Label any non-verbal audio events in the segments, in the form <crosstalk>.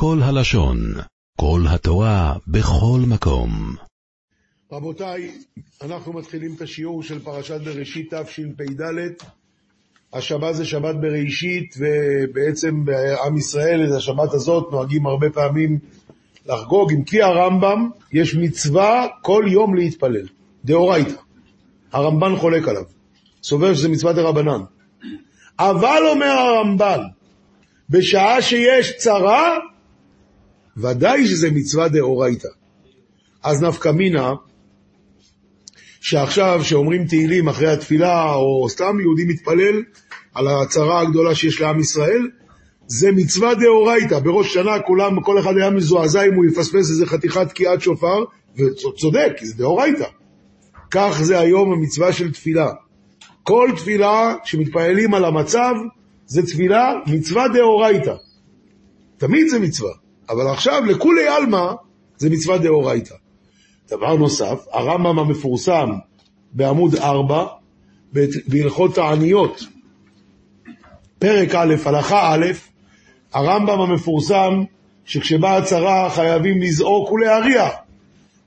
כל הלשון, כל התורה, בכל מקום. רבותיי, אנחנו מתחילים את השיעור של פרשת בראשית תשפ"ד. השבת זה שבת בראשית, ובעצם בעם ישראל את השבת הזאת נוהגים הרבה פעמים לחגוג. עם כי הרמב"ם, יש מצווה כל יום להתפלל, דאורייתא. הרמב"ן חולק עליו, סובר שזה מצווה דרבנן. אבל אומר הרמב"ן, בשעה שיש צרה, ודאי שזה מצווה דאורייתא. אז נפקא מינה, שעכשיו שאומרים תהילים אחרי התפילה, או סתם יהודי מתפלל על הצרה הגדולה שיש לעם ישראל, זה מצווה דאורייתא. בראש שנה כולם, כל אחד היה מזועזע אם הוא יפספס איזה חתיכת תקיעת שופר, וצודק, כי זה דאורייתא. כך זה היום המצווה של תפילה. כל תפילה שמתפללים על המצב, זה תפילה מצווה דאורייתא. תמיד זה מצווה, אבל עכשיו לכולי עלמא זה מצווה דאורייתא. דבר נוסף, הרמב"ם המפורסם בעמוד 4, בהלכות העניות, פרק א', הלכה א', הרמב"ם המפורסם, שכשבאה הצרה חייבים לזעוק ולהריע,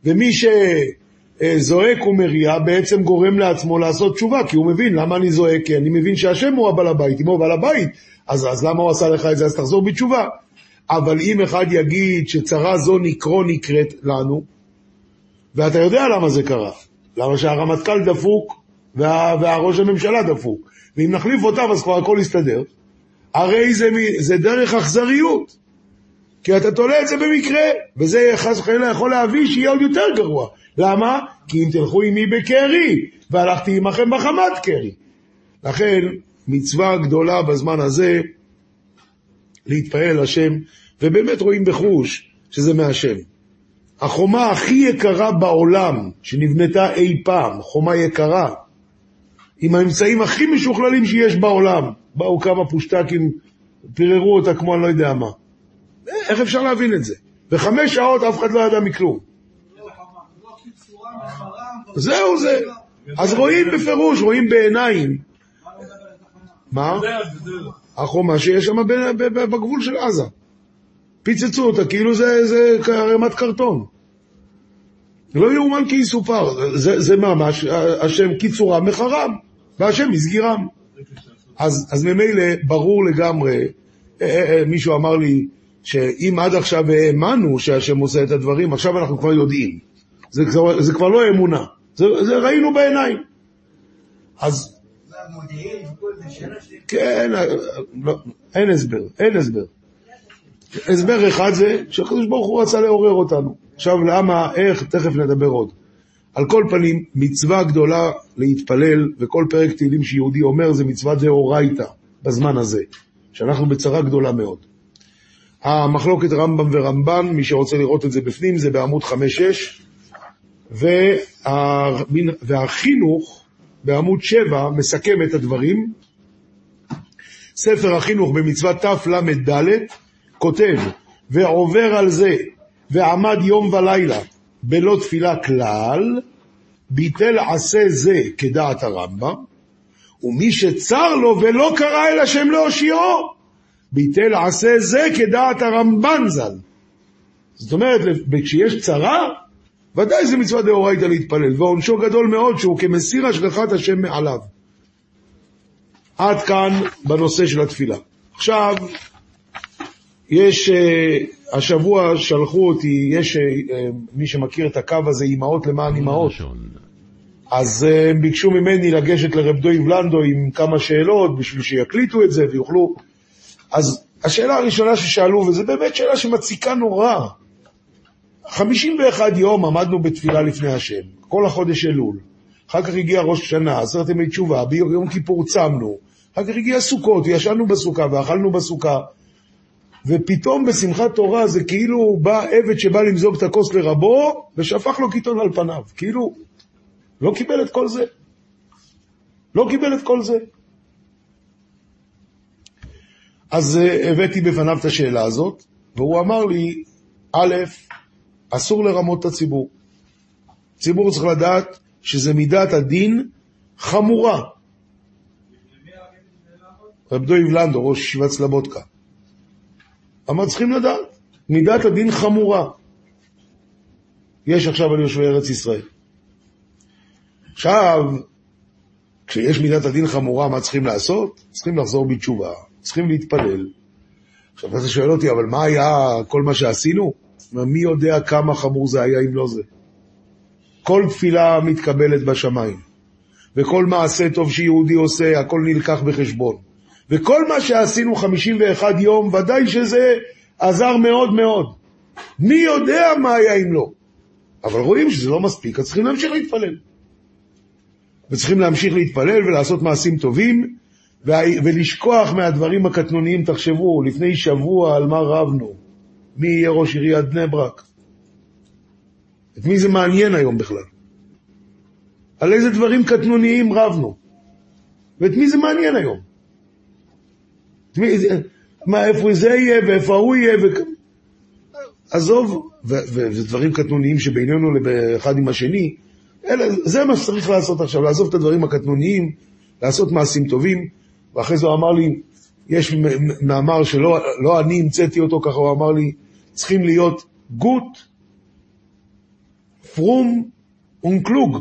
ומי שזועק ומריע בעצם גורם לעצמו לעשות תשובה, כי הוא מבין למה אני זועק, כי אני מבין שהשם הוא הבעל הבית, אם הוא בעל הבית, אז, אז למה הוא עשה לך את זה, אז תחזור בתשובה. אבל אם אחד יגיד שצרה זו נקרו נקראת לנו, ואתה יודע למה זה קרה, למה שהרמטכ"ל דפוק וה, והראש הממשלה דפוק, ואם נחליף אותם אז כבר הכל יסתדר, הרי זה, זה דרך אכזריות, כי אתה תולה את זה במקרה, וזה חס וחלילה יכול להביא שיהיה עוד יותר גרוע. למה? כי אם תלכו עמי בקרי, והלכתי עמכם בחמת קרי. לכן, מצווה גדולה בזמן הזה להתפעל השם, ובאמת רואים בחוש שזה מהשם. החומה הכי יקרה בעולם שנבנתה אי פעם, חומה יקרה, עם האמצעים הכי משוכללים שיש בעולם. באו כמה פושטקים, פיררו אותה כמו אני לא יודע מה. איך אפשר להבין את זה? בחמש שעות אף אחד לא ידע מכלום. זהו זה. אז רואים בפירוש, רואים בעיניים. מה? החומה שיש שם בגבול של עזה. פיצצו אותה כאילו זה, זה ערימת קרטון. לא יאומן כי יסופר, זה, זה ממש, השם קיצורם מחרם, והשם מסגירם. אז, אז ממילא ברור לגמרי, אה, אה, אה, מישהו אמר לי שאם עד עכשיו האמנו שהשם עושה את הדברים, עכשיו אנחנו כבר יודעים. זה, זה, כבר לא אמונה, זה, זה ראינו בעיניים. אז... כן, לא, אין הסבר, אין הסבר. הסבר אחד זה שהקדוש ברוך הוא רצה לעורר אותנו. עכשיו למה, איך, תכף נדבר עוד. על כל פנים, מצווה גדולה להתפלל, וכל פרק תהילים שיהודי אומר זה מצווה דאורייתא בזמן הזה, שאנחנו בצרה גדולה מאוד. המחלוקת רמב"ם ורמב"ן, מי שרוצה לראות את זה בפנים, זה בעמוד 5-6, וה... והחינוך בעמוד 7 מסכם את הדברים. ספר החינוך במצוות תל"ד כותב, ועובר על זה, ועמד יום ולילה בלא תפילה כלל, ביטל עשה זה כדעת הרמב"ם, ומי שצר לו ולא קרא אל השם להושיעו, ביטל עשה זה כדעת הרמב"ן ז"ל. זאת אומרת, כשיש צרה, ודאי זה מצווה דאורייתא להתפלל, ועונשו גדול מאוד שהוא כמסיר השגחת השם מעליו. עד כאן בנושא של התפילה. עכשיו, יש, uh, השבוע שלחו אותי, יש uh, מי שמכיר את הקו הזה, אימהות למען אימהות, אז uh, הם ביקשו ממני לגשת לרב דויב לנדו עם כמה שאלות בשביל שיקליטו את זה ויוכלו. אז השאלה הראשונה ששאלו, וזו באמת שאלה שמציקה נורא, 51 יום עמדנו בתפילה לפני השם, כל החודש אלול. אחר כך הגיע ראש השנה, עשרת ימי תשובה, ביום כיפור צמנו, אחר כך הגיע סוכות, וישנו בסוכה ואכלנו בסוכה. ופתאום בשמחת תורה זה כאילו בא עבד שבא למזוג את הכוס לרבו, ושפך לו קיטון על פניו. כאילו, לא קיבל את כל זה. לא קיבל את כל זה. אז uh, הבאתי בפניו את השאלה הזאת, והוא אמר לי, א', אסור לרמות את הציבור. הציבור צריך לדעת שזה מידת הדין חמורה. רב דויב לנדו, ראש ישיבת סלבודקה. אמר, צריכים לדעת. מידת הדין חמורה. יש עכשיו על יושבי ארץ ישראל. עכשיו, כשיש מידת הדין חמורה, מה צריכים לעשות? צריכים לחזור בתשובה, צריכים להתפלל. עכשיו אתה שואל אותי, אבל מה היה כל מה שעשינו? מי יודע כמה חמור זה היה אם לא זה? כל תפילה מתקבלת בשמיים, וכל מעשה טוב שיהודי עושה, הכל נלקח בחשבון. וכל מה שעשינו 51 יום, ודאי שזה עזר מאוד מאוד. מי יודע מה היה אם לא? אבל רואים שזה לא מספיק, אז צריכים להמשיך להתפלל. וצריכים להמשיך להתפלל ולעשות מעשים טובים, ולשכוח מהדברים הקטנוניים. תחשבו, לפני שבוע על מה רבנו? מי יהיה ראש עיריית בני ברק? את מי זה מעניין היום בכלל? על איזה דברים קטנוניים רבנו? ואת מי זה מעניין היום? מי, מה, איפה זה יהיה ואיפה הוא יהיה? ו... עזוב, וזה דברים קטנוניים שבינינו אחד עם השני, אלה, זה מה שצריך לעשות עכשיו, לעזוב את הדברים הקטנוניים, לעשות מעשים טובים, ואחרי זה הוא אמר לי, יש מאמר שלא לא אני המצאתי אותו ככה, הוא אמר לי, צריכים להיות גוט, פרום ונקלוג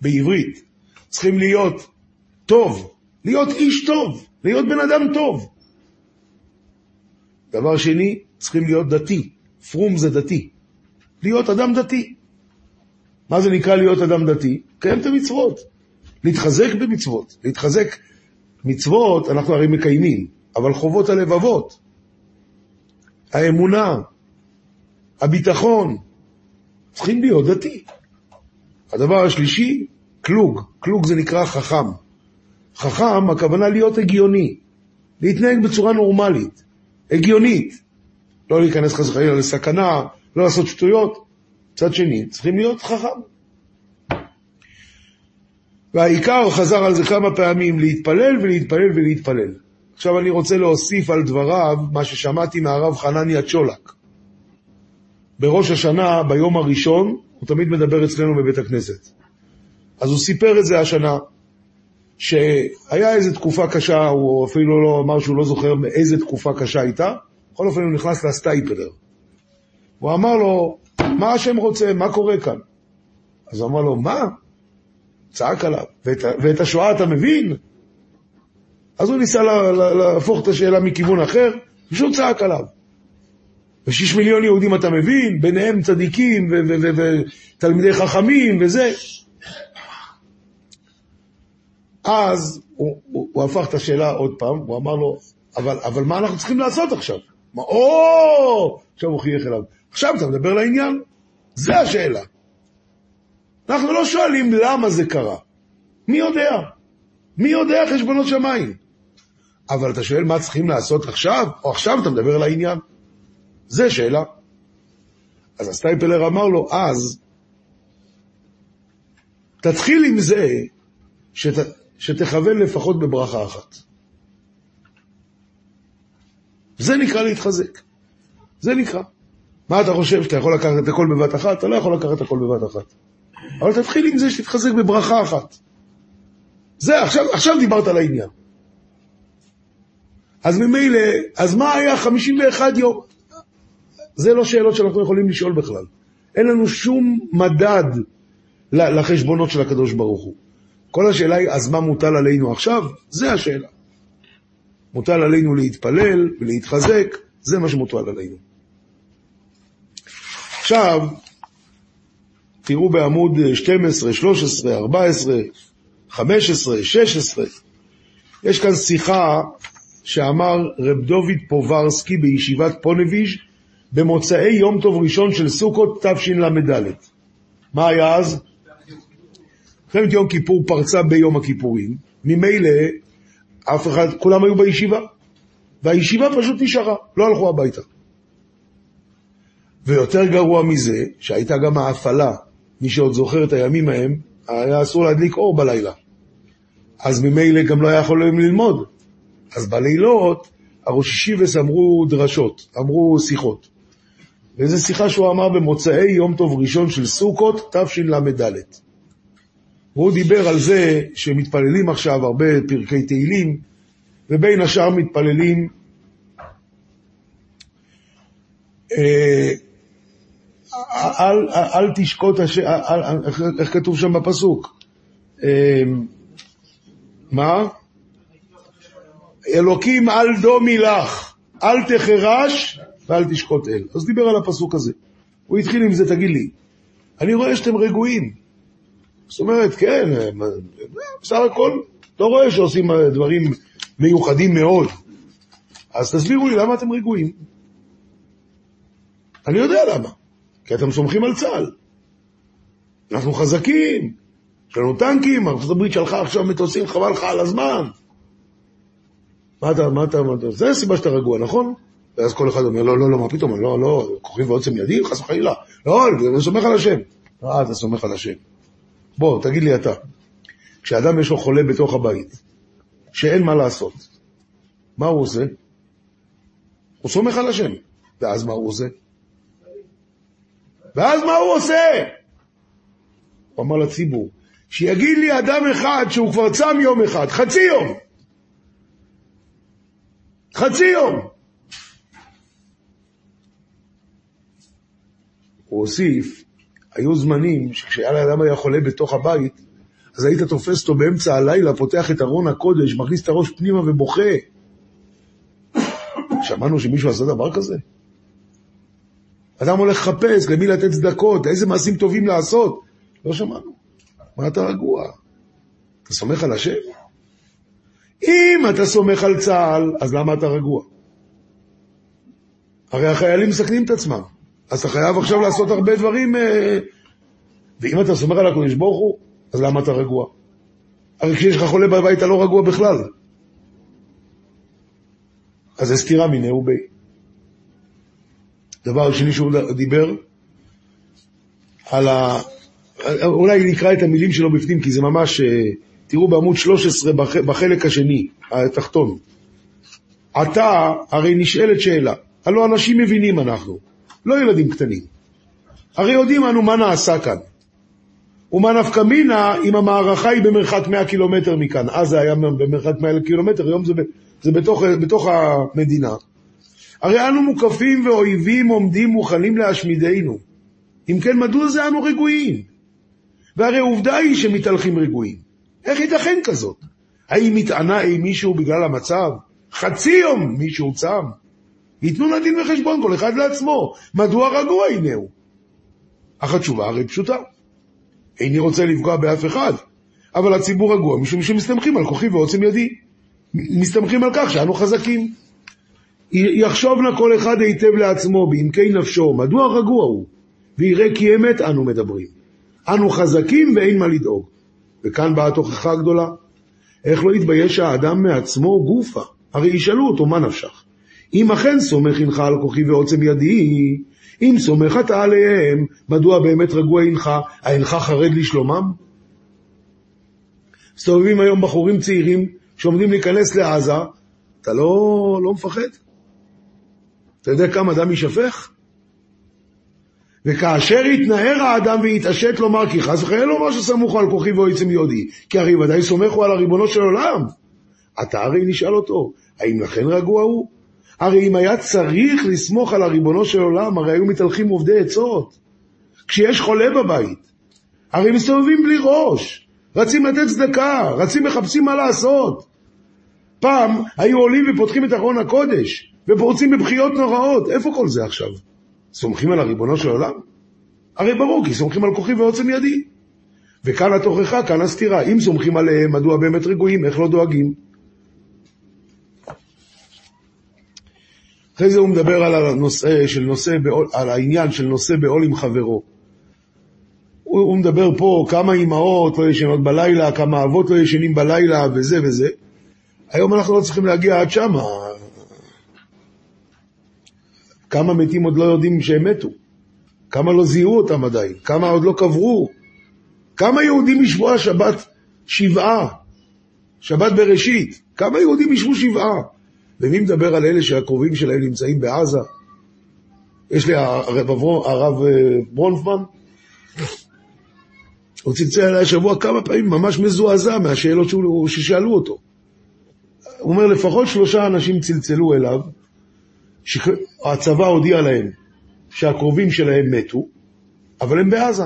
בעברית. צריכים להיות טוב, להיות איש טוב, להיות בן אדם טוב. דבר שני, צריכים להיות דתי. פרום זה דתי. להיות אדם דתי. מה זה נקרא להיות אדם דתי? קיים את המצוות. להתחזק במצוות. להתחזק מצוות אנחנו הרי מקיימים, אבל חובות הלבבות, האמונה, הביטחון, צריכים להיות דתי. הדבר השלישי, קלוג. קלוג זה נקרא חכם. חכם, הכוונה להיות הגיוני, להתנהג בצורה נורמלית, הגיונית. לא להיכנס חס וחלילה לסכנה, לא לעשות שטויות. מצד שני, צריכים להיות חכם. והעיקר חזר על זה כמה פעמים, להתפלל ולהתפלל ולהתפלל. עכשיו אני רוצה להוסיף על דבריו מה ששמעתי מהרב חנניה צ'ולק. בראש השנה, ביום הראשון, הוא תמיד מדבר אצלנו בבית הכנסת. אז הוא סיפר את זה השנה, שהיה איזו תקופה קשה, הוא אפילו לא אמר שהוא לא זוכר מאיזה תקופה קשה הייתה, בכל אופן הוא נכנס לסטייפלר. הוא אמר לו, מה השם רוצה, מה קורה כאן? אז הוא אמר לו, מה? צעק עליו, ואת, ואת השואה אתה מבין? אז הוא ניסה להפוך את השאלה מכיוון אחר, פשוט צעק עליו. ושיש מיליון יהודים אתה מבין, ביניהם צדיקים ותלמידי חכמים וזה. אז הוא, הוא, הוא הפך את השאלה עוד פעם, הוא אמר לו, אבל, אבל מה אנחנו צריכים לעשות עכשיו? מה, או, עכשיו הוא חייך אליו. עכשיו אתה מדבר לעניין, זה השאלה. אנחנו לא שואלים למה זה קרה. מי יודע? מי יודע חשבונות שמיים? אבל אתה שואל מה צריכים לעשות עכשיו, או עכשיו אתה מדבר לעניין. זה שאלה. אז הסטייפלר אמר לו, אז תתחיל עם זה שת, שתכוון לפחות בברכה אחת. זה נקרא להתחזק. זה נקרא. מה אתה חושב, שאתה יכול לקחת את הכל בבת אחת? אתה לא יכול לקחת את הכל בבת אחת. אבל תתחיל עם זה שתתחזק בברכה אחת. זה, עכשיו, עכשיו דיברת על העניין. אז ממילא, אז מה היה 51 יום? זה לא שאלות שאנחנו יכולים לשאול בכלל. אין לנו שום מדד לחשבונות של הקדוש ברוך הוא. כל השאלה היא, אז מה מוטל עלינו עכשיו? זה השאלה. מוטל עלינו להתפלל ולהתחזק, זה מה שמוטל עלינו. עכשיו, תראו בעמוד 12, 13, 14, 15, 16, יש כאן שיחה שאמר רב דוד פוברסקי בישיבת פונביז' במוצאי יום טוב ראשון של סוכות תשל"ד. מה היה אז? מלחמת יום כיפור פרצה ביום הכיפורים, ממילא אף אחד, כולם היו בישיבה, והישיבה פשוט נשארה, לא הלכו הביתה. ויותר גרוע מזה, שהייתה גם ההפעלה, מי שעוד זוכר את הימים ההם, היה אסור להדליק אור בלילה. אז ממילא גם לא היה יכולים ללמוד. אז בלילות הראש ישיבס אמרו דרשות, אמרו שיחות. וזו שיחה שהוא אמר במוצאי יום טוב ראשון של סוכות, תשל"ד. והוא דיבר על זה שמתפללים עכשיו הרבה פרקי תהילים, ובין השאר מתפללים אה, אל, אל, תשקוט, הש... אל, איך, איך כתוב שם בפסוק? אה, מה? אלוקים אל דומי לך, אל תחרש ואל תשקוט אל. אז דיבר על הפסוק הזה. הוא התחיל עם זה, תגיד לי, אני רואה שאתם רגועים. זאת אומרת, כן, בסך הכל, לא רואה שעושים דברים מיוחדים מאוד. אז תסבירו לי למה אתם רגועים. אני יודע למה. כי אתם סומכים על צה"ל. אנחנו חזקים, יש לנו טנקים, הברית שלחה עכשיו מטוסים, חבל לך על הזמן. מה אתה, מה אתה, מה אתה, זה הסיבה שאתה רגוע, נכון? ואז כל אחד אומר, לא, לא, לא, מה פתאום, לא, לא, כוכבים ועוצם ידי, חס וחלילה. לא, אני סומך על השם. אה, אתה סומך על השם. בוא, תגיד לי אתה, כשאדם יש לו חולה בתוך הבית, שאין מה לעשות, מה הוא עושה? הוא סומך על השם. ואז מה הוא עושה? ואז מה הוא עושה? הוא אמר לציבור, שיגיד לי אדם אחד שהוא כבר צם יום אחד, חצי יום. חצי יום. הוא הוסיף, היו זמנים שכשהיה לאדם היה חולה בתוך הבית, אז היית תופס אותו באמצע הלילה, פותח את ארון הקודש, מכניס את הראש פנימה ובוכה. שמענו שמישהו עשה דבר כזה? אדם הולך לחפש למי לתת צדקות, איזה מעשים טובים לעשות. לא שמענו. מה אתה רגוע? אתה סומך על השם? אם אתה סומך על צה"ל, אז למה אתה רגוע? הרי החיילים מסכנים את עצמם, אז אתה חייב עכשיו לעשות הרבה דברים, אה, ואם אתה סומך על הקדוש ברוך הוא, אז למה אתה רגוע? הרי כשיש לך חולה בבית אתה לא רגוע בכלל. אז זה סתירה מיניה ובי. דבר שני שהוא דיבר, על ה... אולי נקרא את המילים שלו בפנים, כי זה ממש, אה, תראו בעמוד 13 בחלק השני, התחתון. אתה, הרי נשאלת שאלה, הלוא אנשים מבינים אנחנו, לא ילדים קטנים. הרי יודעים אנו מה נעשה כאן. ומה נפקא מינה אם המערכה היא במרחק 100 קילומטר מכאן. אז זה היה במרחק 100 קילומטר, היום זה, זה בתוך, בתוך המדינה. הרי אנו מוקפים ואויבים עומדים מוכנים להשמידנו. אם כן, מדוע זה אנו רגועים? והרי עובדה היא שמתהלכים רגועים. איך ייתכן כזאת? האם מתענה אי מישהו בגלל המצב? חצי יום מישהו צם? ייתנו לה דין וחשבון כל אחד לעצמו. מדוע רגוע הנהו? אך התשובה הרי פשוטה. איני רוצה לפגוע באף אחד, אבל הציבור רגוע משום שמסתמכים על כוחי ועוצם ידי. מסתמכים על כך שאנו חזקים. יחשוב נא כל אחד היטב לעצמו בעמקי נפשו, מדוע רגוע הוא, ויראה כי אמת אנו מדברים. אנו חזקים ואין מה לדאוג. וכאן באה התוכחה הגדולה. איך לא יתבייש האדם מעצמו גופה? הרי ישאלו אותו מה נפשך. אם אכן סומך הנך על כוחי ועוצם ידי, אם סומך אתה עליהם, מדוע באמת רגוע הנך? האינך חרד לשלומם? מסתובבים היום בחורים צעירים שעומדים להיכנס לעזה, אתה לא, לא מפחד? אתה יודע כמה דם יישפך? וכאשר יתנער האדם ויתעשת לומר כי חס וחלילה לומר שסמוכו על כוחי ועצם יודי, כי הרי ודאי סומכו על הריבונו של עולם. אתה הרי נשאל אותו, האם לכן רגוע הוא? הרי אם היה צריך לסמוך על הריבונו של עולם, הרי היו מתהלכים עובדי עצות. כשיש חולה בבית, הרי מסתובבים בלי ראש, רצים לתת צדקה, רצים מחפשים מה לעשות. פעם היו עולים ופותחים את ארון הקודש, ופורצים בבכיות נוראות. איפה כל זה עכשיו? סומכים על הריבונו של עולם? הרי ברור, כי סומכים על כוחי ועוצם ידי. וכאן התוכחה, כאן הסתירה. אם סומכים עליהם, מדוע באמת רגועים? איך לא דואגים? אחרי זה הוא מדבר על הנושא של נושא בעול, על העניין של נושא בעול עם חברו. הוא, הוא מדבר פה כמה אימהות לא ישנות בלילה, כמה אבות לא ישנים בלילה, וזה וזה. היום אנחנו לא צריכים להגיע עד שמה. כמה מתים עוד לא יודעים שהם מתו? כמה לא זיהו אותם עדיין? כמה עוד לא קברו? כמה יהודים ישבו השבת שבעה? שבת בראשית. כמה יהודים ישבו שבעה? ומי מדבר על אלה שהקרובים שלהם נמצאים בעזה? יש לי הרב, הרב אה, ברונפמן, הוא צלצל עליי השבוע כמה פעמים, ממש מזועזע מהשאלות ששאלו אותו. הוא אומר, לפחות שלושה אנשים צלצלו אליו, שהצבא הודיע להם שהקרובים שלהם מתו, אבל הם בעזה.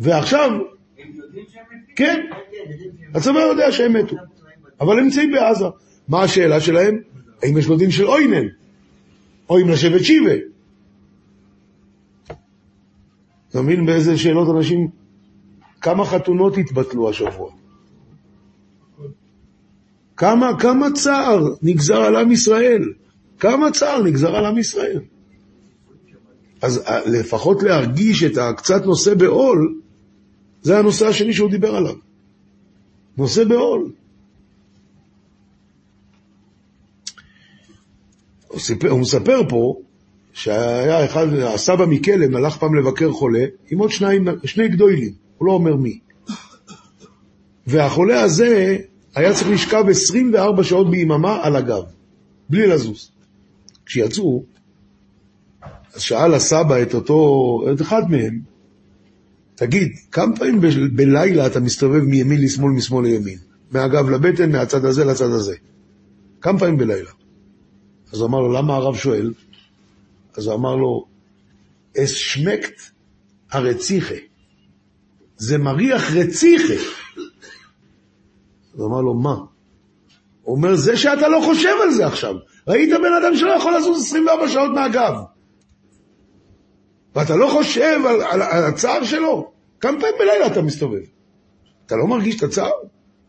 ועכשיו, כן, הצבא יודע שהם מתו, אבל הם נמצאים בעזה. מה השאלה שלהם? האם יש לו דין של אוינן? או אם לשבת שיבה? אתה מבין באיזה שאלות אנשים... כמה חתונות התבטלו השבוע? כמה, כמה צער נגזר על עם ישראל? כמה צער נגזר על עם ישראל? אז אה, לפחות להרגיש את הקצת נושא בעול, זה הנושא השני שהוא דיבר עליו. נושא בעול. הוא, סיפר, הוא מספר פה שהיה אחד, הסבא מקלם הלך פעם לבקר חולה עם עוד שניים, שני גדולים, הוא לא אומר מי. והחולה הזה היה צריך לשכב 24 שעות ביממה על הגב, בלי לזוז. כשיצאו, אז שאל הסבא את אותו, את אחד מהם, תגיד, כמה פעמים ב- בלילה אתה מסתובב מימין לשמאל, משמאל לימין? מהגב לבטן, מהצד הזה לצד הזה. כמה פעמים בלילה? אז הוא אמר לו, למה הרב שואל? אז הוא אמר לו, אס שמקט הרציחה. זה מריח רציחה. אז אמר לו, מה? הוא אומר, זה שאתה לא חושב על זה עכשיו. ראית בן אדם שלא יכול לזוז 24 שעות מהגב. ואתה לא חושב על, על, על הצער שלו. כמה פעמים בלילה אתה מסתובב? אתה לא מרגיש את הצער?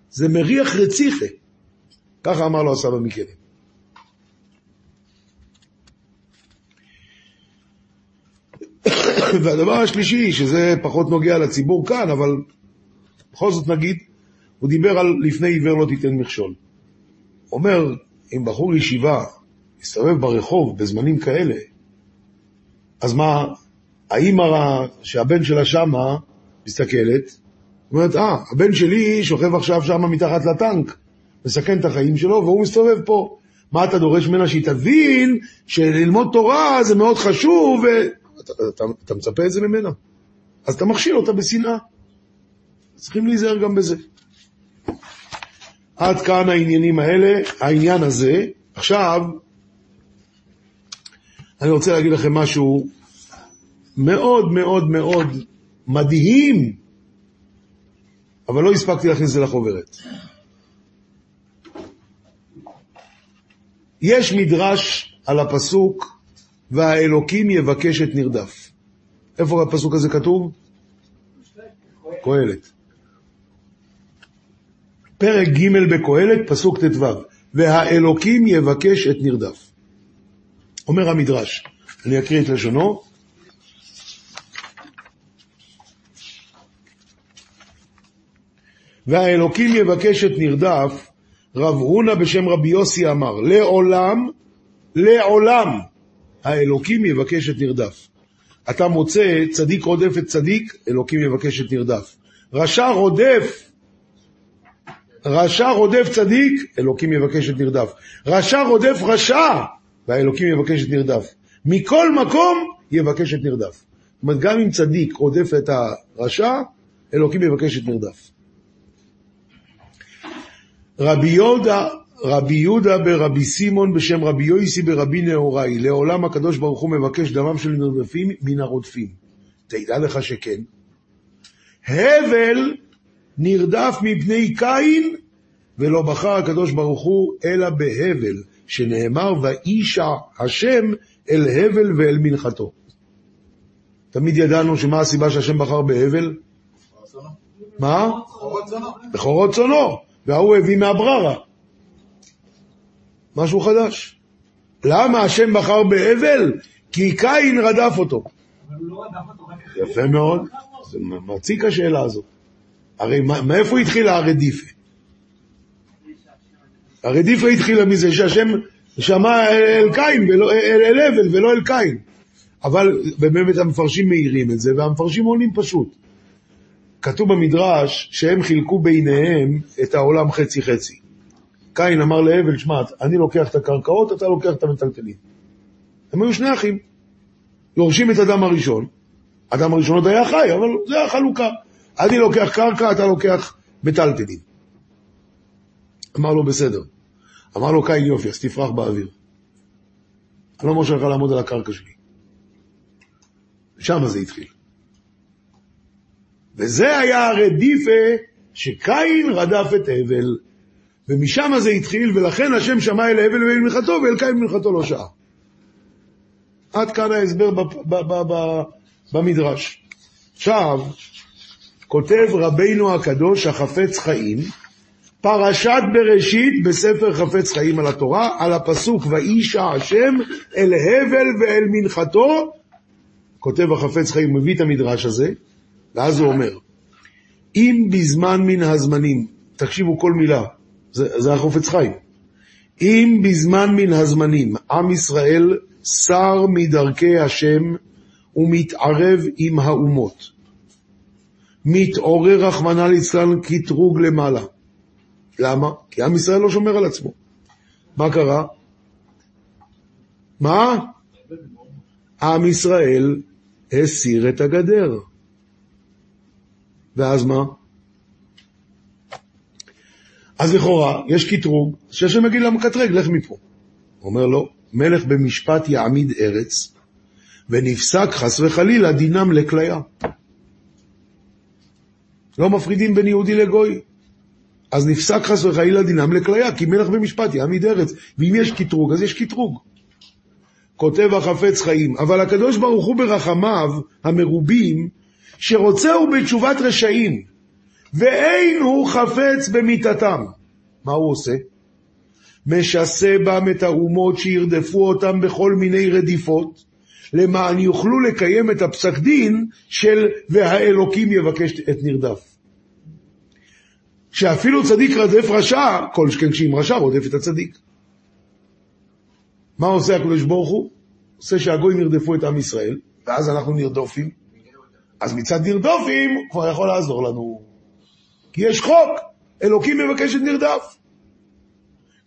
זה מריח רציחה. ככה אמר לו הסבא מקדם. <coughs> והדבר השלישי, שזה פחות נוגע לציבור כאן, אבל בכל זאת נגיד, הוא דיבר על לפני עיוור לא תיתן מכשול. אומר, אם בחור ישיבה מסתובב ברחוב בזמנים כאלה, אז מה, האימא שהבן שלה שמה מסתכלת, אומרת, אה, הבן שלי שוכב עכשיו שמה מתחת לטנק, מסכן את החיים שלו, והוא מסתובב פה. מה אתה דורש ממנה? שהיא תבין שללמוד תורה זה מאוד חשוב, ו... אתה, אתה, אתה מצפה את זה ממנה. אז אתה מכשיל אותה בשנאה. צריכים להיזהר גם בזה. עד כאן העניינים האלה, העניין הזה. עכשיו, אני רוצה להגיד לכם משהו מאוד מאוד מאוד מדהים, אבל לא הספקתי להכניס את זה לחוברת. יש מדרש על הפסוק, והאלוקים יבקש את נרדף. איפה הפסוק הזה כתוב? קהלת. פרק ג' בקהלת, פסוק ט"ו, והאלוקים יבקש את נרדף. אומר המדרש, אני אקריא את לשונו. והאלוקים יבקש את נרדף, רב הונא בשם רבי יוסי אמר, לעולם, לעולם, האלוקים יבקש את נרדף. אתה מוצא צדיק רודף את צדיק, אלוקים יבקש את נרדף. רשע רודף, רשע רודף צדיק, אלוקים יבקש את נרדף. רשע רודף רשע, והאלוקים יבקש את נרדף. מכל מקום יבקש את נרדף. זאת אומרת, גם אם צדיק רודף את הרשע, אלוקים יבקש את נרדף. רבי יהודה, רבי יהודה ברבי סימון בשם רבי יויסי ברבי נהוראי, לעולם הקדוש ברוך הוא מבקש דמם של נרדפים מן הרודפים. תדע לך שכן. הבל נרדף מבני קין, ולא בחר הקדוש ברוך הוא אלא בהבל, שנאמר ואישה השם אל הבל ואל מנחתו. תמיד ידענו שמה הסיבה שהשם בחר בהבל? מה? בכורות צונו. וההוא הביא מהבררה. משהו חדש. למה השם בחר בהבל? כי קין רדף אותו. יפה מאוד. זה מציק השאלה הזאת. הרי מאיפה התחילה הרדיפה? הרדיפה התחילה מזה שהשם שמע אל קין, ולא, אל, אל הבל ולא אל קין. אבל באמת המפרשים מעירים את זה, והמפרשים עונים פשוט. כתוב במדרש שהם חילקו ביניהם את העולם חצי חצי. קין אמר להבל, שמע, אני לוקח את הקרקעות, אתה לוקח את המטלטלים. הם היו שני אחים. יורשים את אדם הראשון. אדם הראשון עוד היה חי, אבל זה החלוקה. אני לוקח קרקע, אתה לוקח מטלטלים. אמר לו, בסדר. אמר לו קין, יופי, אז תפרח באוויר. אני לא מרשה לך לעמוד על הקרקע שלי. שם זה התחיל. וזה היה הרדיפה שקין רדף את הבל. ומשם זה התחיל, ולכן השם שמע אל הבל ואל מלכתו, ואל קין מלכתו לא שעה. עד כאן ההסבר במדרש. עכשיו, כותב רבינו הקדוש החפץ חיים, פרשת בראשית בספר חפץ חיים על התורה, על הפסוק ואיש השם אל הבל ואל מנחתו, כותב החפץ חיים, מביא את המדרש הזה, ואז הוא אומר, אם בזמן מן הזמנים, תקשיבו כל מילה, זה, זה החופץ חיים, אם בזמן מן הזמנים עם ישראל סר מדרכי השם ומתערב עם האומות, מתעורר רחמנא ליצלן קטרוג למעלה. למה? כי עם ישראל לא שומר על עצמו. מה קרה? מה? עם ישראל הסיר את הגדר. ואז מה? אז לכאורה, יש קטרוג, שהשם יגיד למקטרג, לך מפה. הוא אומר לו, מלך במשפט יעמיד ארץ, ונפסק חס וחלילה דינם לכליה. לא מפרידים בין יהודי לגוי. אז נפסק חס וחלילה דינם לכליה, כי מלך במשפט יעמיד ארץ. ואם יש קטרוג, אז יש קטרוג. כותב החפץ חיים, אבל הקדוש ברוך הוא ברחמיו המרובים, שרוצה הוא בתשובת רשעים, ואין הוא חפץ במיתתם. מה הוא עושה? משסה בם את האומות שירדפו אותם בכל מיני רדיפות, למען יוכלו לקיים את הפסק דין של והאלוקים יבקש את נרדף. שאפילו צדיק רדף רשע, כל שכן כשאם רשע רודף את הצדיק. מה עושה הקדוש ברוך הוא? עושה שהגויים ירדפו את עם ישראל, ואז אנחנו נרדופים. אז מצד נרדופים הוא כבר יכול לעזור לנו. כי יש חוק, אלוקים מבקש את נרדף.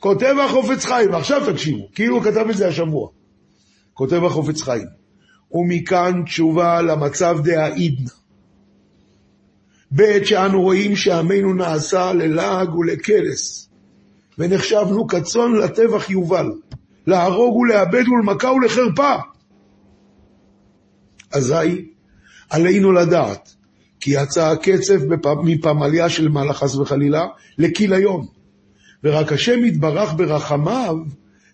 כותב החופץ חיים, ועכשיו תקשיבו, כאילו הוא כתב את זה השבוע. כותב החופץ חיים, ומכאן תשובה למצב דהאידנא. בעת שאנו רואים שעמנו נעשה ללעג ולקלס, ונחשבנו כצאן לטבח יובל, להרוג ולאבד ולמכה ולחרפה. אזי עלינו לדעת כי יצא הקצף מפמליה של מעלה חס וחלילה לכיליון, ורק השם יתברך ברחמיו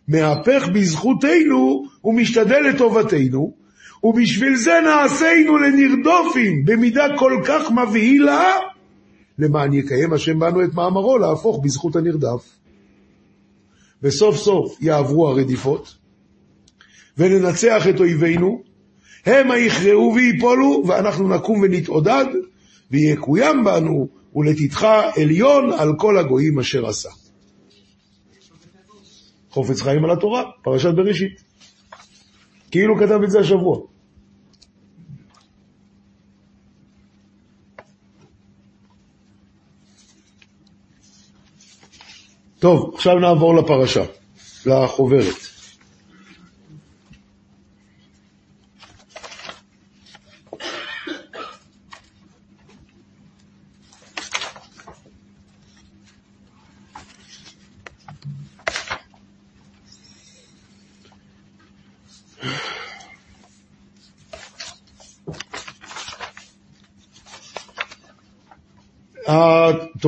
מהפך בזכותנו ומשתדל לטובתנו, ובשביל זה נעשינו לנרדופים במידה כל כך מבהילה, למען יקיים השם בנו את מאמרו להפוך בזכות הנרדף. וסוף סוף יעברו הרדיפות, וננצח את אויבינו, המה יכרעו ויפולו, ואנחנו נקום ונתעודד, ויקוים בנו, ולתתך עליון על כל הגויים אשר עשה. חופץ חיים על התורה, פרשת בראשית. כאילו כתב את זה השבוע. טוב, עכשיו נעבור לפרשה, לחוברת.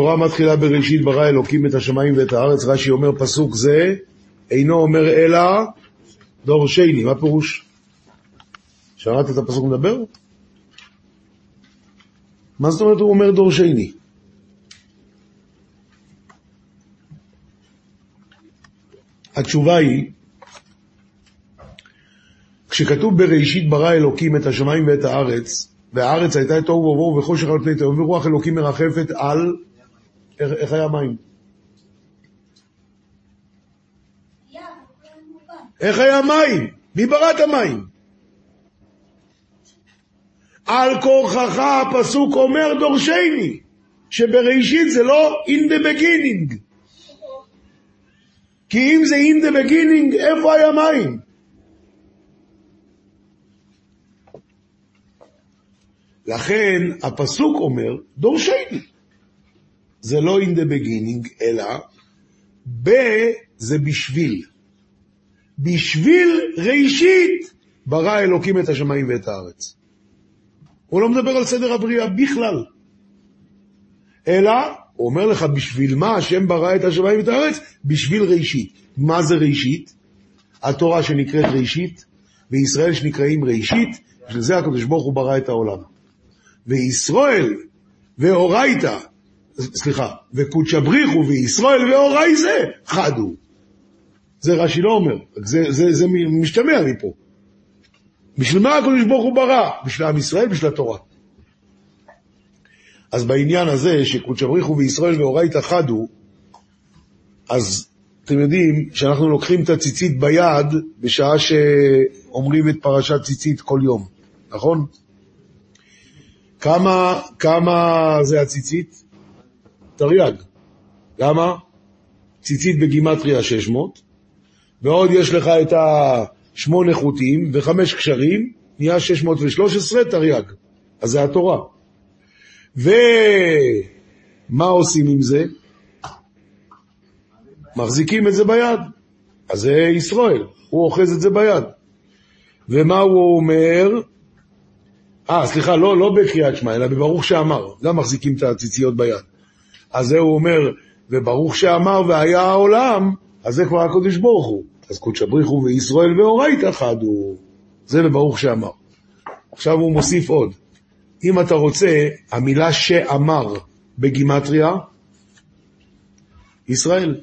התורה מתחילה בראשית ברא אלוקים את השמיים ואת הארץ, רש"י אומר פסוק זה, אינו אומר אלא דורשני, מה פירוש? שמעת את הפסוק מדבר? מה זאת אומרת הוא אומר דורשני? התשובה היא, כשכתוב בראשית ברא אלוקים את השמיים ואת הארץ, והארץ הייתה תוהו ובוהו וחושך על פני תהום ורוח אלוקים מרחפת על איך, היה המים? איך היה מים? מי ברא את המים? על כורחך הפסוק אומר דורשני, שבראשית זה לא in the beginning. כי אם זה in the beginning, איפה היה מים? לכן הפסוק אומר דורשני. זה לא in the beginning, אלא ב זה בשביל. בשביל ראשית ברא אלוקים את השמיים ואת הארץ. הוא לא מדבר על סדר הבריאה בכלל. אלא, הוא אומר לך, בשביל מה השם ברא את השמיים ואת הארץ? בשביל ראשית. מה זה ראשית? התורה שנקראת ראשית, וישראל שנקראים ראשית, בשביל זה הקדוש ברוך הוא ברא את העולם. וישראל ואורייתא, סליחה, וקודשא בריחו וישראל ואורי זה חדו. זה רש"י לא אומר, זה, זה, זה משתמע מפה. בשביל מה הקדוש ברוך הוא ברא? בשביל עם ישראל, בשביל התורה. אז בעניין הזה, שקודשא בריחו וישראל ואורייתא חדו, אז אתם יודעים שאנחנו לוקחים את הציצית ביד בשעה שאומרים את פרשת ציצית כל יום, נכון? כמה, כמה זה הציצית? תרי"ג. למה? ציצית בגימטריה 600, ועוד יש לך את השמונה חוטים וחמש קשרים, נהיה 613 תרי"ג. אז זה התורה. ומה עושים עם זה? מחזיקים את זה ביד. אז זה ישראל, הוא אוחז את זה ביד. ומה הוא אומר? אה, סליחה, לא, לא בקריאת שמע, אלא בברוך שאמר, גם מחזיקים את הציציות ביד. אז זה הוא אומר, וברוך שאמר והיה העולם, אז זה כבר הקדוש ברוך הוא. אז קודשא בריחו וישראל ואורייתא חדו. זה בברוך שאמר. עכשיו הוא מוסיף עוד. אם אתה רוצה, המילה שאמר בגימטריה, ישראל.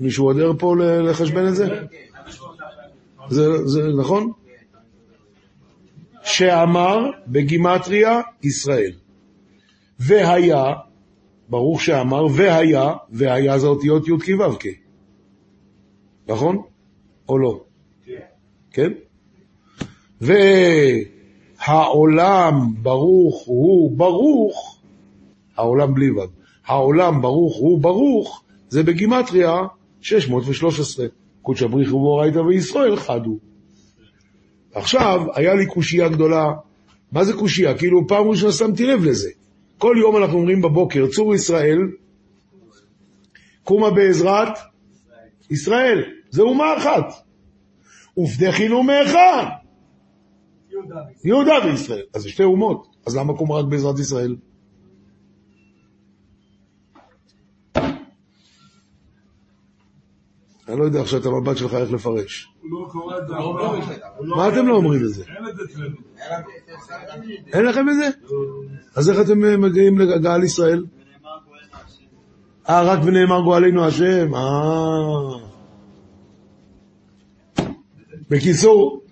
מישהו עוד ער פה לחשבן את זה? זה, זה נכון? שאמר בגימטריה ישראל. והיה, ברוך שאמר, והיה, והיה זה אותיות י' כ' ו' כ'. נכון? או לא? כן? והעולם ברוך הוא ברוך, העולם בלי ו', העולם ברוך הוא ברוך, זה בגימטריה 613. קודשא בריחו ואורייתא וישראל חדו. עכשיו, היה לי קושייה גדולה. מה זה קושייה? כאילו, פעם ראשונה שמתי לב לזה. כל יום אנחנו אומרים בבוקר, צור ישראל, קומה בעזרת ישראל. זה אומה אחת. ופדחין אומה אחד. יהודה וישראל. אז זה שתי אומות. אז למה קומה רק בעזרת ישראל? אני לא יודע עכשיו את המבט שלך איך לפרש. לא זה. לא מה אתם לא אומרים את זה? אין לכם את זה? אז איך אתם מגיעים לגאל ישראל? אה, רק ונאמר גואלנו השם? אה. בקיצור,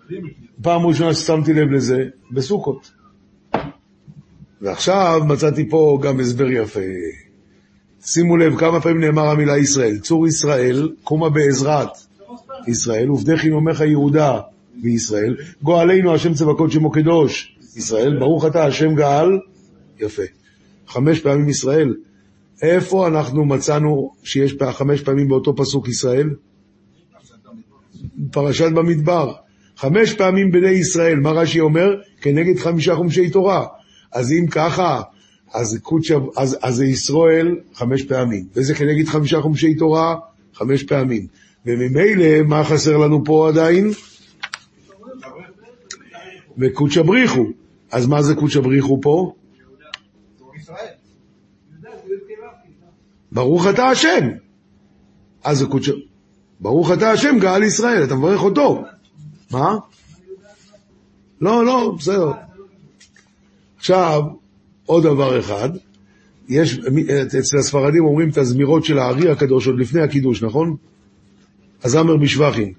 פעם ראשונה ששמתי לב לזה, בסוכות. ועכשיו מצאתי פה גם הסבר יפה. שימו לב כמה פעמים נאמר המילה ישראל. צור ישראל, קומה בעזרת ישראל, עובדי חינומך יהודה וישראל, גואלנו השם צבקות שמו קדוש ישראל, ברוך אתה השם גאל, יפה. חמש פעמים ישראל. איפה אנחנו מצאנו שיש חמש פעמים באותו פסוק ישראל? פרשת במדבר. חמש פעמים בני ישראל, מה רש"י אומר? כנגד חמישה חומשי תורה. אז אם ככה, אז, קודשא, אז, אז זה ישראל חמש פעמים, וזה כנגד חמישה חומשי תורה חמש פעמים. וממילא, מה חסר לנו פה עדיין? וקודשא בריחו. אז מה זה קודשא בריחו פה? ברוך אתה השם. אז זה קודשא... ברוך אתה השם גאל ישראל, אתה מברך אותו. מה? לא, לא, בסדר. עכשיו, עוד דבר אחד, יש, אצל הספרדים אומרים את הזמירות של הארי הקדוש עוד לפני הקידוש, נכון? הזמר בשבחים.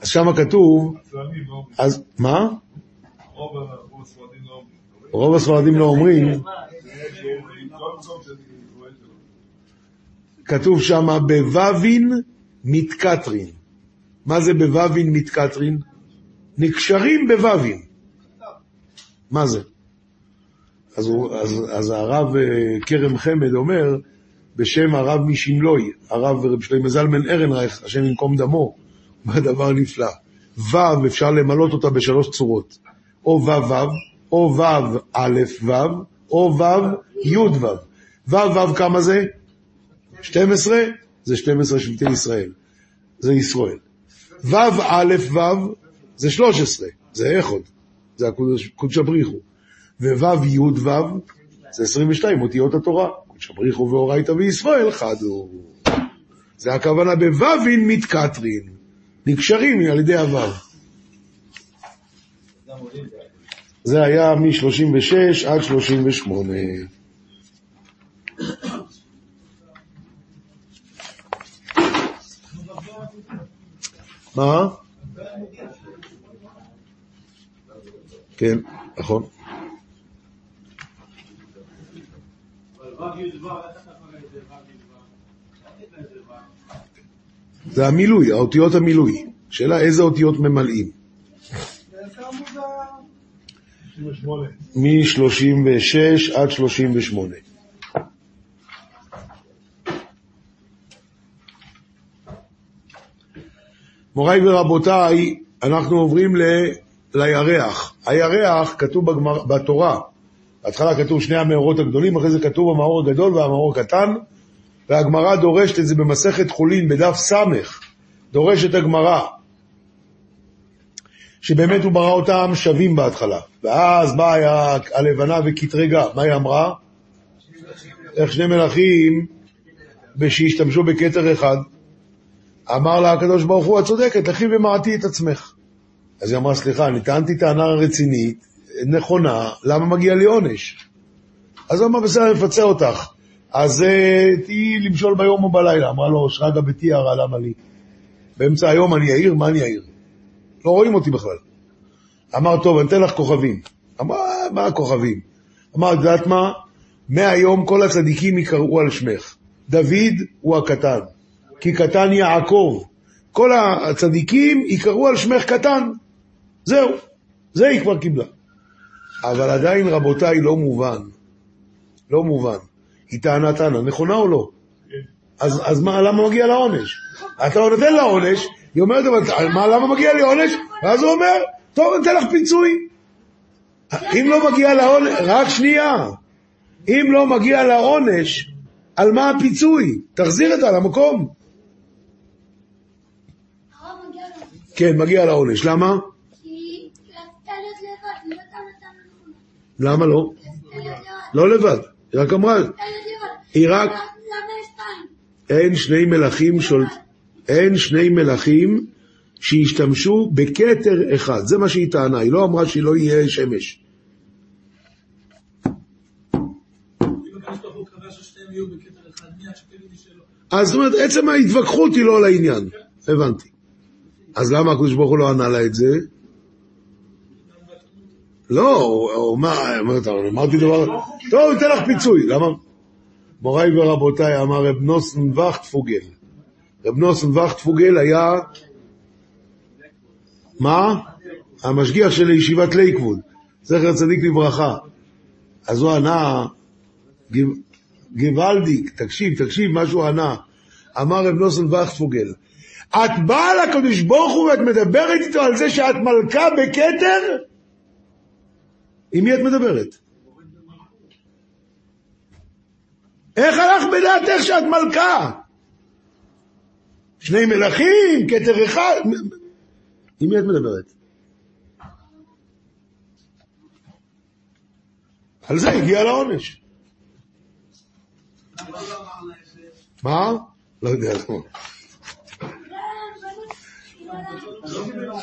אז שם כתוב. אז מה? רוב הספרדים לא אומרים. כתוב שם בובין מתקטרין. מה זה בובין מתקטרין? נקשרים בובין. מה זה? אז, הוא, אז, אז הרב אה, כרם חמד אומר, בשם הרב משמלוי, הרב רב שלמה זלמן ארנרייך, השם ייקום דמו, מה דבר נפלא. ו' אפשר למלות אותה בשלוש צורות, או ו' ו', או ו' א' ו', או ו' י' ו'. ו' ו' כמה זה? 12? זה 12 שבטי ישראל, זה ישראל. ו' א' ו' זה 13, זה איכות, זה הקודש- קודש הבריחו. וו' י' ו' זה 22 אותיות התורה. קודש הבריחו ואורייתא וישראל חד הוא. זה הכוונה בו"ין מתקטרין, נקשרים על ידי הו"ו. זה היה מ-36 עד 38. מה? כן, נכון. זה המילוי, האותיות המילוי. שאלה איזה אותיות ממלאים. מ-36 עד 38. מוריי ורבותיי, אנחנו עוברים ל... לירח. הירח כתוב בגמר... בתורה. בהתחלה כתוב שני המאורות הגדולים, אחרי זה כתוב המאור הגדול והמאור הקטן, והגמרא דורשת את זה במסכת חולין, בדף ס', דורשת הגמרא, שבאמת הוא ברא אותם שווים בהתחלה. ואז באה הלבנה וקטרגה, מה היא אמרה? איך שני מלכים, שהשתמשו בכתר אחד, אמר לה הקדוש ברוך הוא, את צודקת, לכי ומעטי את עצמך. אז היא אמרה, סליחה, אני טענתי טענה רצינית, נכונה, למה מגיע לי עונש? אז אמר, בסדר, אני מפצה אותך. אז אה, תהיי למשול ביום או בלילה. אמרה לו, שרגא ביתי הרע, למה לי? באמצע היום אני אעיר, מה אני אעיר? לא רואים אותי בכלל. אמר, טוב, אני אתן לך כוכבים. אמרה, מה הכוכבים? אמר, את יודעת מה? מהיום כל הצדיקים יקראו על שמך. דוד הוא הקטן, כי קטן יעקב. כל הצדיקים יקראו על שמך קטן. זהו, זה היא כבר קיבלה. אבל עדיין, רבותיי, לא מובן. לא מובן. היא טענה טענה, נכונה או לא? אז, אז מה, למה מגיע לה עונש? אתה נותן לה עונש, היא אומרת, אבל מה, למה מגיע לי עונש? ואז הוא אומר, טוב, אני אתן לך פיצוי. אם לא מגיע לה עונש, רק שנייה, אם לא מגיע לה עונש, על מה הפיצוי? תחזיר אותה למקום. כן, מגיע לה עונש. למה? למה לא? לא לבד, היא רק אמרה. היא רק-? אין שני מלכים שול... אין שני מלכים שהשתמשו בכתר אחד, זה מה שהיא טענה, היא לא אמרה שלא יהיה שמש. אז זאת אומרת, עצם ההתווכחות היא לא לעניין, הבנתי. אז למה הקדוש ברוך הוא לא ענה לה את זה? לא, אמר, אמרת, אמרתי דבר, טוב, ניתן לך פיצוי, למה? מוריי ורבותיי, אמר רב נוסן וכטפוגל. רב נוסן וכטפוגל היה, מה? המשגיח של ישיבת לייקווד, זכר צדיק לברכה. אז הוא ענה, גוואלדיק, תקשיב, תקשיב מה שהוא ענה. אמר רב נוסן וכטפוגל, את באה לקדוש ברוך הוא ואת מדברת איתו על זה שאת מלכה בכתר? עם מי את מדברת? איך הלך בדעתך שאת מלכה? שני מלכים, כתר אחד, עם מי את מדברת? על זה הגיע לעונש. מה? לא יודע למה.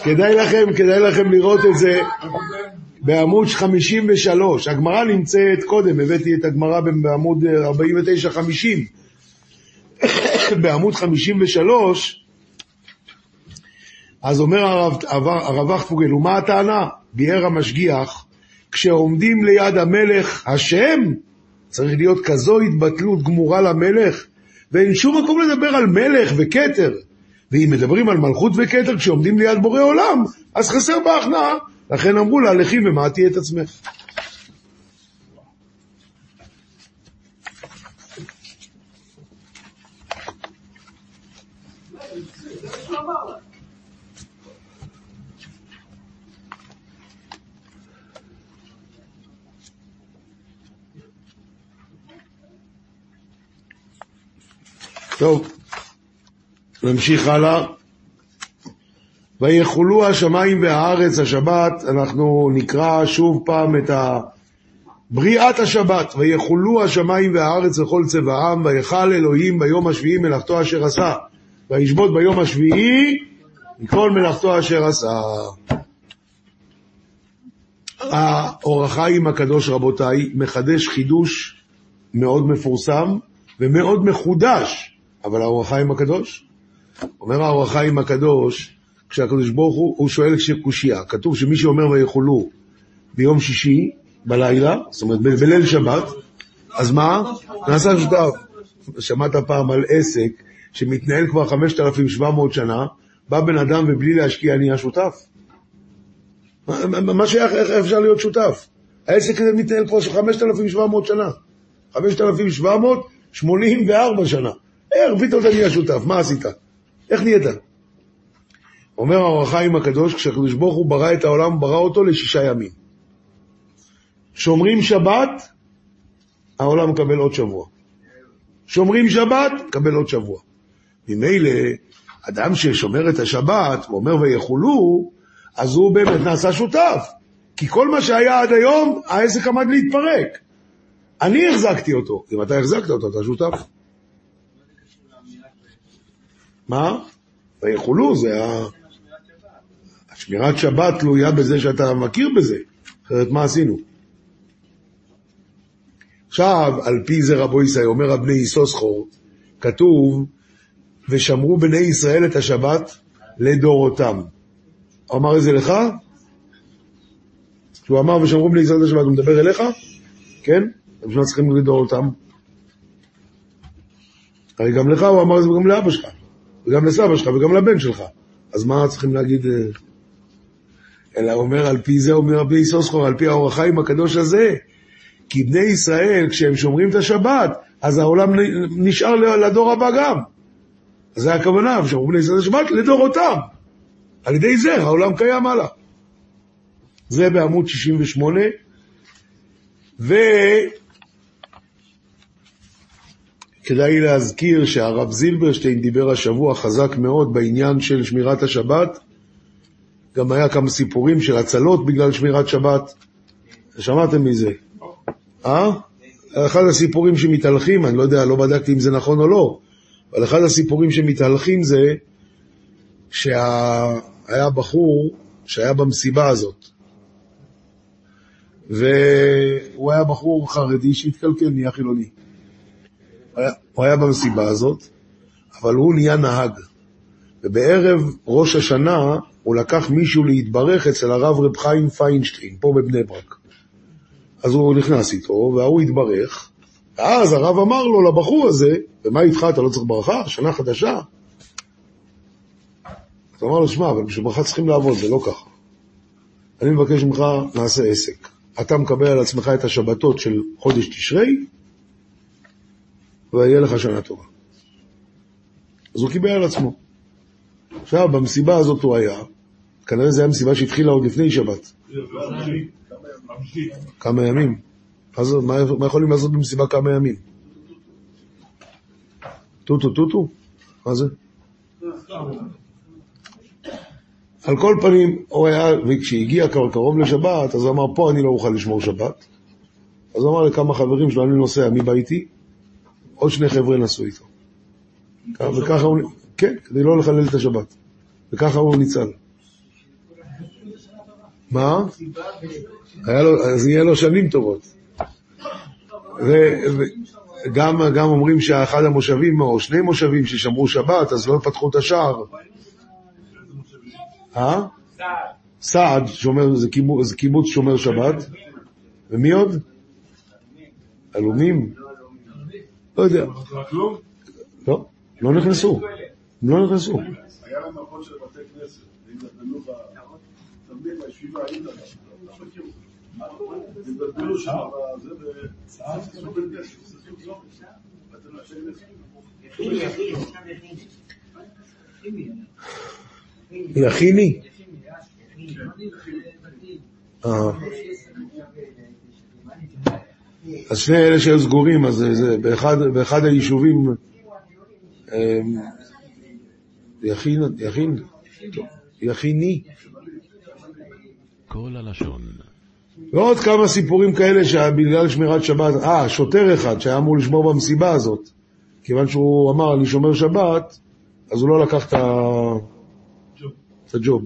כדאי לכם, כדאי לכם לראות את זה בעמוד 53. הגמרא נמצאת קודם, הבאתי את הגמרא בעמוד 49-50. <coughs> בעמוד 53, אז אומר הרב, הרב ומה הטענה? ביאר המשגיח, כשעומדים ליד המלך השם, צריך להיות כזו התבטלות גמורה למלך, ואין שום מקום לדבר על מלך וכתר. ואם מדברים על מלכות וכתר כשעומדים ליד בורא עולם, אז חסר בהכנעה. לכן אמרו לה, לכי ומעטי את עצמך. טוב, נמשיך הלאה. ויחולו השמיים והארץ השבת, אנחנו נקרא שוב פעם את ה... בריאת השבת, ויחולו השמיים והארץ וכל צבעם, ויכל אלוהים ביום השביעי מלאכתו אשר עשה, וישבות ביום השביעי מכל מלאכתו אשר עשה. האור החיים הקדוש, רבותיי, מחדש חידוש מאוד מפורסם ומאוד מחודש, אבל האור החיים הקדוש, אומר האור החיים הקדוש, כשהקדוש ברוך הוא, הוא שואל קושייה, כתוב שמי שאומר ויכולו ביום שישי בלילה, זאת אומרת בליל שבת, אז מה? נעשה שותף. שמעת פעם על עסק שמתנהל כבר 5,700 שנה, בא בן אדם ובלי להשקיע נהיה שותף? מה שייך, איך אפשר להיות שותף? העסק הזה מתנהל כבר 5,700 שנה. 5,784 שנה. איך פתאום אתה נהיה שותף? מה עשית? איך נהיית? אומר האור החיים הקדוש, כשהקדוש ברוך הוא ברא את העולם, הוא ברא אותו לשישה ימים. שומרים שבת, העולם מקבל עוד שבוע. שומרים שבת, מקבל עוד שבוע. ממילא, אדם ששומר את השבת ואומר ויחולו, אז הוא באמת נעשה שותף. כי כל מה שהיה עד היום, העסק עמד להתפרק. אני החזקתי אותו. אם אתה החזקת אותו, אתה שותף. מה? ויחולו זה ה... שמירת שבת תלויה בזה שאתה מכיר בזה, אחרת מה עשינו? עכשיו, על פי זה רבו ישראל, אומר הבני איסוסחור, כתוב, ושמרו בני ישראל את השבת לדורותם. הוא אמר את זה לך? כשהוא אמר ושמרו בני ישראל את השבת, הוא מדבר אליך? כן? בשביל מה צריכים לדורותם? הרי גם לך הוא אמר את זה וגם לאבא שלך, וגם לסבא שלך וגם לבן שלך. אז מה צריכים להגיד? אלא אומר, על פי זה אומר רבי איסוסחור, על פי האור החיים הקדוש הזה, כי בני ישראל, כשהם שומרים את השבת, אז העולם נשאר לדור הבא גם. זה הכוונה, ושומרים בני ישראל השבת לדורותם. על ידי זה העולם קיים הלאה. זה בעמוד 68, וכדאי להזכיר שהרב זילברשטיין דיבר השבוע חזק מאוד בעניין של שמירת השבת, גם היה כמה סיפורים של הצלות בגלל שמירת שבת. שמעתם מזה? אה? אחד הסיפורים שמתהלכים, אני לא יודע, לא בדקתי אם זה נכון או לא, אבל אחד הסיפורים שמתהלכים זה שהיה בחור שהיה במסיבה הזאת, והוא היה בחור חרדי שהתקלקל, נהיה חילוני. הוא היה, הוא היה במסיבה הזאת, אבל הוא נהיה נהג. ובערב ראש השנה הוא לקח מישהו להתברך אצל הרב רב חיים פיינשטיין, פה בבני ברק. אז הוא נכנס איתו, וההוא התברך, ואז הרב אמר לו לבחור הזה, ומה איתך, אתה לא צריך ברכה? שנה חדשה? אז הוא אמר לו, שמע, אבל בשביל ברכה צריכים לעבוד, זה לא ככה. אני מבקש ממך, נעשה עסק. אתה מקבל על עצמך את השבתות של חודש תשרי, ויהיה לך שנה טובה. אז הוא קיבל על עצמו. עכשיו, במסיבה הזאת הוא היה, כנראה זו הייתה מסיבה שהתחילה עוד לפני שבת. כמה ימים. מה יכולים לעשות במסיבה כמה ימים? טוטו טוטו? מה זה? על כל פנים, הוא היה, וכשהגיע כבר קרוב לשבת, אז הוא אמר, פה אני לא אוכל לשמור שבת. אז הוא אמר לכמה חברים שלו, אני נוסע, מי בא איתי? עוד שני חבר'ה נסעו איתו. וככה הוא, כן, כדי לא לחלל את השבת. וככה הוא ניצל. מה? אז יהיה לו שנים טובות. וגם גם אומרים שאחד המושבים, או שני מושבים ששמרו שבת, אז לא פתחו את השער. אה? סעד, שומר, זה קיבוץ, זה קיבוץ שומר שבת. ומי עוד? עלומים? לא יודע. לא, לא נכנסו. לא נכנסו. היה להם מכון של בתי כנסת, תמיד בישיבה היית לא מכיר אותם. התבלבלו שם ועשו בן גשם, עשו זום. ואתם אנשי כנסת. יכיני? אה. אז שני אלה שהיו סגורים, אז זה, זה באחד, היישובים, אמ, יכין, יכין, יכיני. כל הלשון. ועוד כמה סיפורים כאלה שבגלל שמירת שבת, אה, שוטר אחד שהיה אמור לשמור במסיבה הזאת, כיוון שהוא אמר, אני שומר שבת, אז הוא לא לקח את ה- את הג'וב.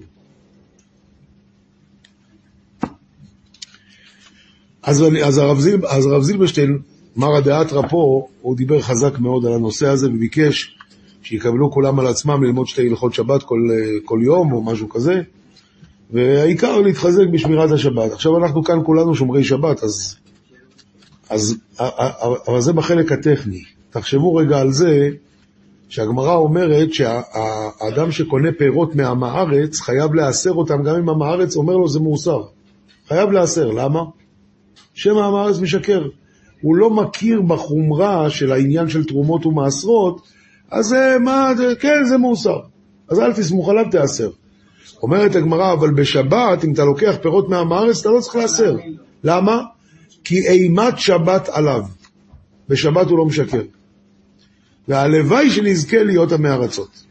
אז, אז, הרב זיל, אז הרב זילברשטיין, מר הדאתרא פה, הוא דיבר חזק מאוד על הנושא הזה וביקש שיקבלו כולם על עצמם ללמוד שתי הלכות שבת כל, כל יום או משהו כזה, והעיקר להתחזק בשמירת השבת. עכשיו אנחנו כאן כולנו שומרי שבת, אז, אז אבל זה בחלק הטכני. תחשבו רגע על זה שהגמרא אומרת שהאדם שקונה פירות מעם הארץ חייב להסר אותם גם אם עם הארץ אומר לו זה מאוסר. חייב להסר, למה? שם עם הארץ משקר. הוא לא מכיר בחומרה של העניין של תרומות ומעשרות, אז מה, כן, זה מאוסר. אז אל תסמוך עליו, תיאסר. אומרת הגמרא, אבל בשבת, אם אתה לוקח פירות מעם הארץ, אתה לא צריך להסר. למה? כי אימת שבת עליו. בשבת הוא לא משקר. והלוואי שנזכה להיות עמי ארצות.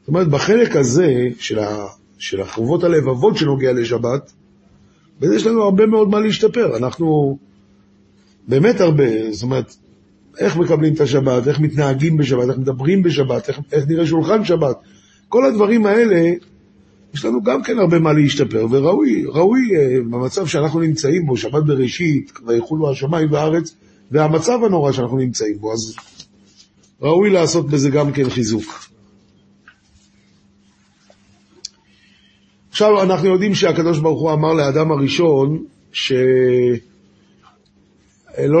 זאת אומרת, בחלק הזה של, ה, של החובות הלבבות שנוגע לשבת, בזה יש לנו הרבה מאוד מה להשתפר. אנחנו באמת הרבה, זאת אומרת, איך מקבלים את השבת, איך מתנהגים בשבת, איך מדברים בשבת, איך, איך נראה שולחן שבת. כל הדברים האלה, יש לנו גם כן הרבה מה להשתפר, וראוי, ראוי אה, במצב שאנחנו נמצאים בו, שבת בראשית, ויחולו השמיים והארץ, והמצב הנורא שאנחנו נמצאים בו, אז ראוי לעשות בזה גם כן חיזוק. עכשיו אנחנו יודעים שהקדוש ברוך הוא אמר לאדם הראשון שלא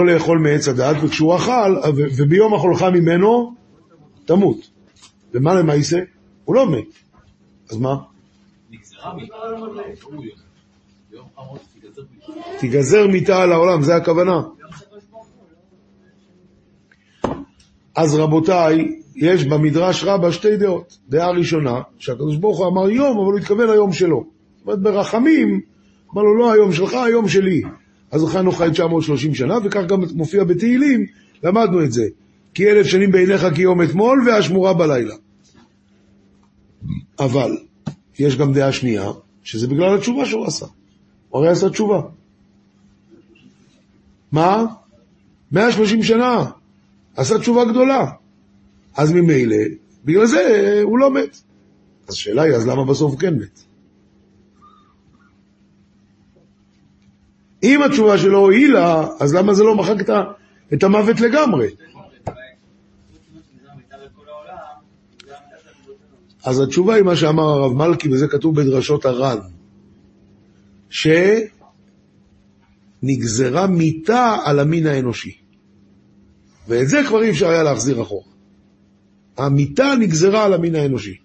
לאכול מעץ הדעת, וכשהוא אכל, וביום אכולך ממנו, תמות. ומה למעשה? הוא לא מת. אז מה? תיגזר מיתה על העולם, זה הכוונה. אז רבותיי, יש במדרש רבה שתי דעות. דעה ראשונה, שהקדוש ברוך הוא אמר יום, אבל הוא התכוון ליום שלו. זאת אומרת, ברחמים, אמר לו, לא היום שלך, היום שלי. אז אכלנו חי 930 שנה, וכך גם מופיע בתהילים, למדנו את זה. כי אלף שנים בעיניך כיום אתמול, והשמורה בלילה. אבל, יש גם דעה שנייה, שזה בגלל התשובה שהוא עשה. הוא הרי עשה תשובה. מה? 130 שנה. עשה תשובה גדולה. אז ממילא, בגלל זה הוא לא מת. אז השאלה היא, אז למה בסוף כן מת? אם התשובה שלו הועילה, אז למה זה לא מחק את המוות לגמרי? אז התשובה היא מה שאמר הרב מלכי, וזה כתוב בדרשות הר"ן, שנגזרה מיתה על המין האנושי. ואת זה כבר אי אפשר היה להחזיר אחורה. המיתה נגזרה על המין האנושי.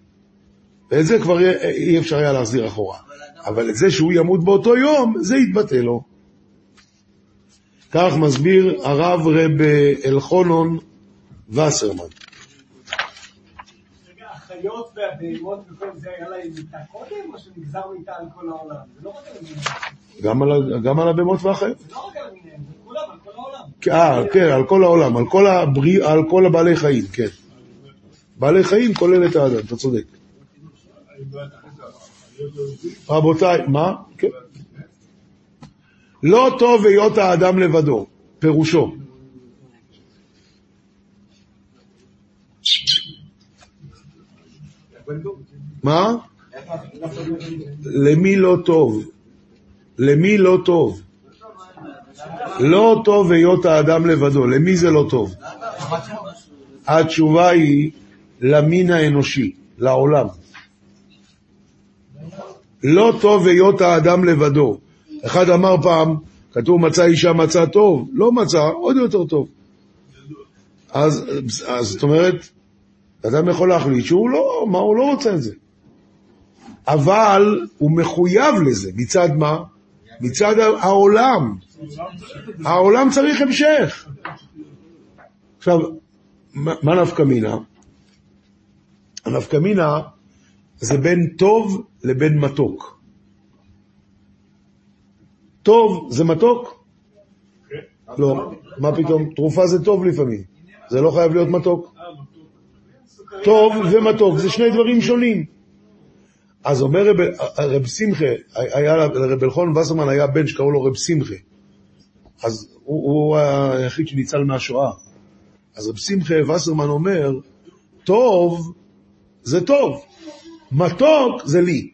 ואת זה כבר אי אפשר היה להחזיר אחורה. אבל את זה שהוא ימות באותו יום, זה יתבטא לו. כך מסביר הרב רב אלחונון וסרמן. החיות והבהמות וכל זה היה להם מיטה קודם, או שנגזר מיטה על כל העולם? זה לא רק על המינים. גם על, גם על הבהמות והחיות. זה לא רק על המינים, זה כולם, על כל העולם. אה, כן, על כל העולם, על כל, הבריא, על כל הבעלי חיים, כן. בעלי חיים כולל את האדם, אתה צודק. רבותיי, מה? כן. לא טוב היות האדם לבדו, פירושו. מה? למי לא טוב? למי לא טוב? לא טוב היות האדם לבדו, למי זה לא טוב? התשובה היא למין האנושי, לעולם. לא טוב היות האדם לבדו. אחד אמר פעם, כתוב מצא אישה מצא טוב, לא מצא, עוד יותר טוב. אז, אז זאת אומרת, אדם יכול להחליט שהוא לא, מה, הוא לא רוצה את זה. אבל הוא מחויב לזה, מצד מה? מצד העולם. העולם צריך המשך. עכשיו, מה נפקא מינה? הנפקא מינה זה בין טוב לבין מתוק. טוב זה מתוק? לא. מה פתאום? תרופה זה טוב לפעמים. זה לא חייב להיות מתוק. טוב ומתוק, זה שני דברים שונים. אז אומר רב, רב שמחה, היה, לרב אלחון וסרמן היה בן שקראו לו רב שמחה. אז הוא, הוא היחיד שניצל מהשואה. אז רב שמחה וסרמן אומר, טוב זה טוב, מתוק זה לי.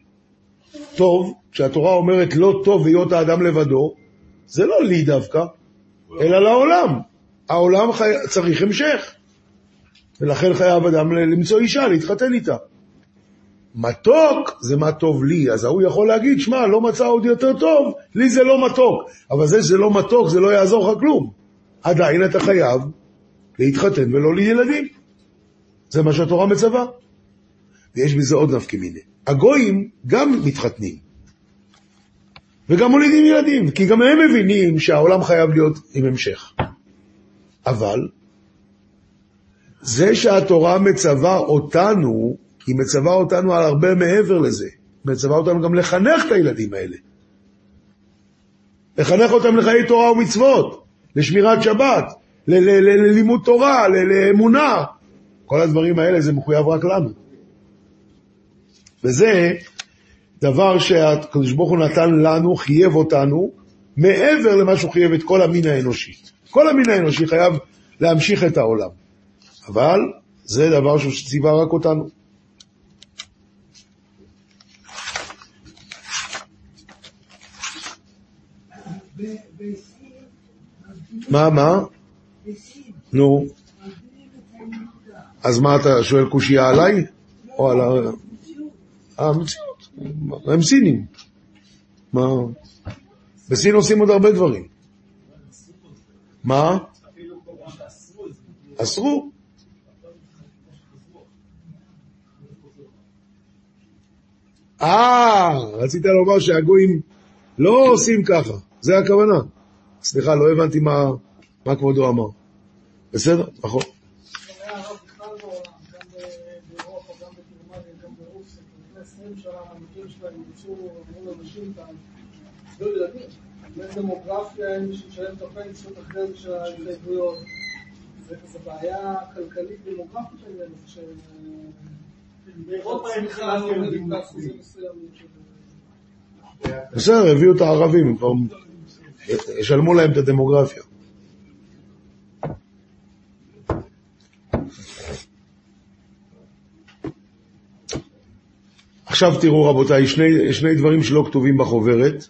טוב, כשהתורה אומרת לא טוב היות האדם לבדו, זה לא לי דווקא, אלא לעולם. העולם חי... צריך המשך, ולכן חייב אדם למצוא אישה, להתחתן איתה. מתוק זה מה טוב לי, אז ההוא יכול להגיד, שמע, לא מצא עוד יותר טוב, לי זה לא מתוק. אבל זה שזה לא מתוק, זה לא יעזור לך כלום. עדיין אתה חייב להתחתן ולא לילדים. זה מה שהתורה מצווה. ויש בזה עוד נפקא מיני. הגויים גם מתחתנים, וגם מולידים ילדים, כי גם הם מבינים שהעולם חייב להיות עם המשך. אבל זה שהתורה מצווה אותנו, היא מצווה אותנו על הרבה מעבר לזה. מצווה אותנו גם לחנך את הילדים האלה. לחנך אותם לחיי תורה ומצוות, לשמירת שבת, ללימוד תורה, לאמונה. כל הדברים האלה זה מחויב רק לנו. וזה דבר שהקדוש ברוך הוא נתן לנו, חייב אותנו, מעבר למה שהוא חייב את כל המין האנושי. כל המין האנושי חייב להמשיך את העולם. אבל זה דבר שציווה רק אותנו. מה, מה? נו. אז מה אתה שואל קושייה עליי? או על ה... המציאות. הם סינים. מה? בסין עושים עוד הרבה דברים. מה? אסרו. אה, רצית לומר שהגויים לא עושים ככה, זה הכוונה. סליחה, לא הבנתי מה, מה כבודו אמר. בסדר? נכון. בסדר, הביאו את הערבים, הם כבר ישלמו להם את הדמוגרפיה. עכשיו תראו רבותיי, שני, שני דברים שלא כתובים בחוברת.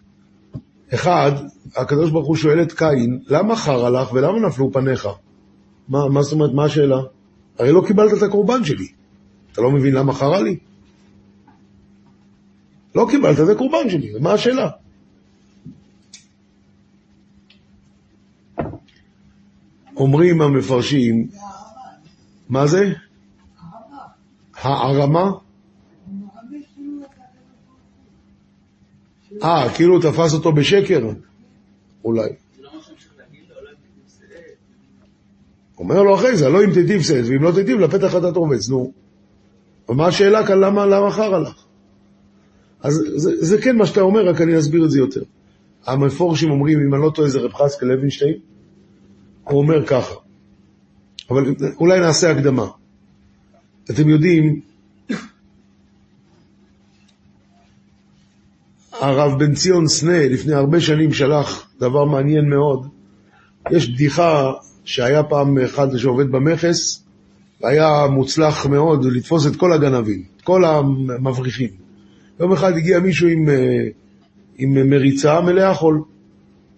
אחד, הקדוש ברוך הוא שואל את קין, למה חרא לך ולמה נפלו פניך? מה, מה זאת אומרת, מה השאלה? הרי לא קיבלת את הקורבן שלי. אתה לא מבין למה חרא לי? לא קיבלת את הקורבן שלי, מה השאלה? אומרים המפרשים, מה זה? הערמה? אה, כאילו תפס אותו בשקר? אולי. אומר לו אחרי זה, לא אם תיטיב סייס, ואם לא תיטיב, לפתח אתה תרובץ, נו. ומה השאלה כאן, למה, למה חרא לך? אז זה, זה כן מה שאתה אומר, רק אני אסביר את זה יותר. המפורשים אומרים, אם אני לא טועה, זה רב חסקל לוינשטיין, הוא אומר ככה, אבל אולי נעשה הקדמה. אתם יודעים, הרב בן ציון סנה לפני הרבה שנים שלח דבר מעניין מאוד. יש בדיחה שהיה פעם אחד שעובד במכס, והיה מוצלח מאוד לתפוס את כל הגנבים, את כל המבריחים. יום אחד הגיע מישהו עם, אה, עם מריצה מלאה חול.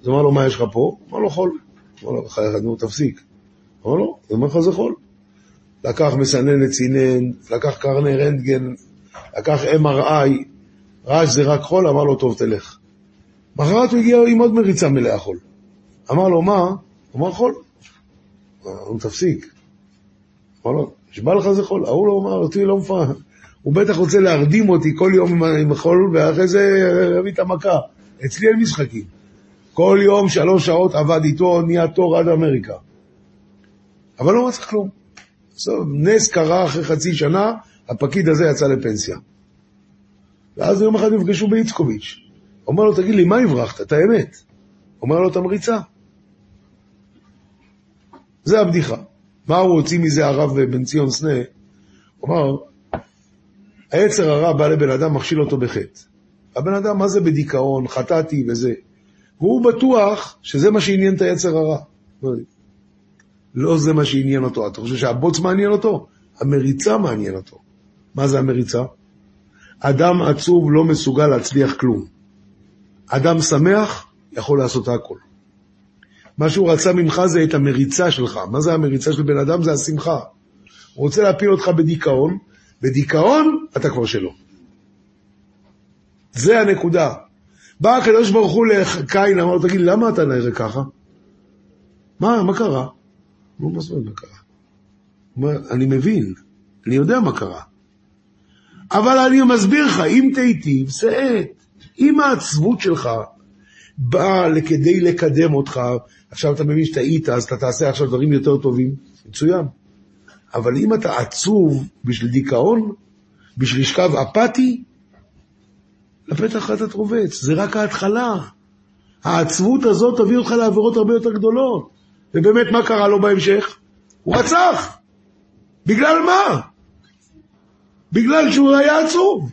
אז אמר לו, מה יש לך פה? אמר לו, חול. אמר לו, חייך, נו, תפסיק. אמר לו, אני אומר לך, זה חול. לקח מסננת צינן, לקח קרני רנטגן, לקח MRI, ראה שזה רק חול, אמר לו, טוב, תלך. מחרת הוא הגיע עם עוד מריצה מלאה חול. אמר לו, מה? אמר חול. הוא תפסיק. אמר לו, נשבע לך זה חול. ההוא לא אמר, אותי לא מפרע. הוא בטח רוצה להרדים אותי כל יום עם חול, ואחרי זה יביא את המכה. אצלי אין משחקים. כל יום שלוש שעות עבד איתו, נהיה תור עד אמריקה. אבל לא מצא כלום. בסוף, נס קרה אחרי חצי שנה, הפקיד הזה יצא לפנסיה. ואז יום אחד נפגשו באיצקוביץ'. אומר לו, תגיד לי, מה הברחת? את האמת. אומר לו, את המריצה. זה הבדיחה. מה הוא הוציא מזה הרב בן ציון סנה? הוא כלומר, היצר הרע בא לבן אדם, מכשיל אותו בחטא. הבן אדם, מה זה בדיכאון, חטאתי וזה. והוא בטוח שזה מה שעניין את היצר הרע. לא זה מה שעניין אותו. אתה חושב שהבוץ מעניין אותו? המריצה מעניין אותו. מה זה המריצה? אדם עצוב לא מסוגל להצליח כלום. אדם שמח יכול לעשות הכל. מה שהוא רצה ממך זה את המריצה שלך. מה זה המריצה של בן אדם? זה השמחה. הוא רוצה להפיל אותך בדיכאון, בדיכאון אתה כבר שלו. זה הנקודה. בא הקדוש ברוך הוא לקין, אמר לו, תגיד, למה אתה נראה ככה? מה, מה קרה? לא, מה זאת אומרת מה קרה? הוא אומר, אני מבין, אני יודע מה קרה. אבל אני מסביר לך, אם תיטיב, שאת. אם העצבות שלך באה כדי לקדם אותך, עכשיו אתה מבין שטעית, אז אתה תעשה עכשיו דברים יותר טובים, מצוין. אבל אם אתה עצוב בשביל דיכאון, בשביל לשכב אפאתי, לפתח אתה רובץ, זה רק ההתחלה. העצבות הזאת תביא אותך לעבירות הרבה יותר גדולות. ובאמת, מה קרה לו בהמשך? הוא רצח. בגלל מה? בגלל שהוא היה עצוב.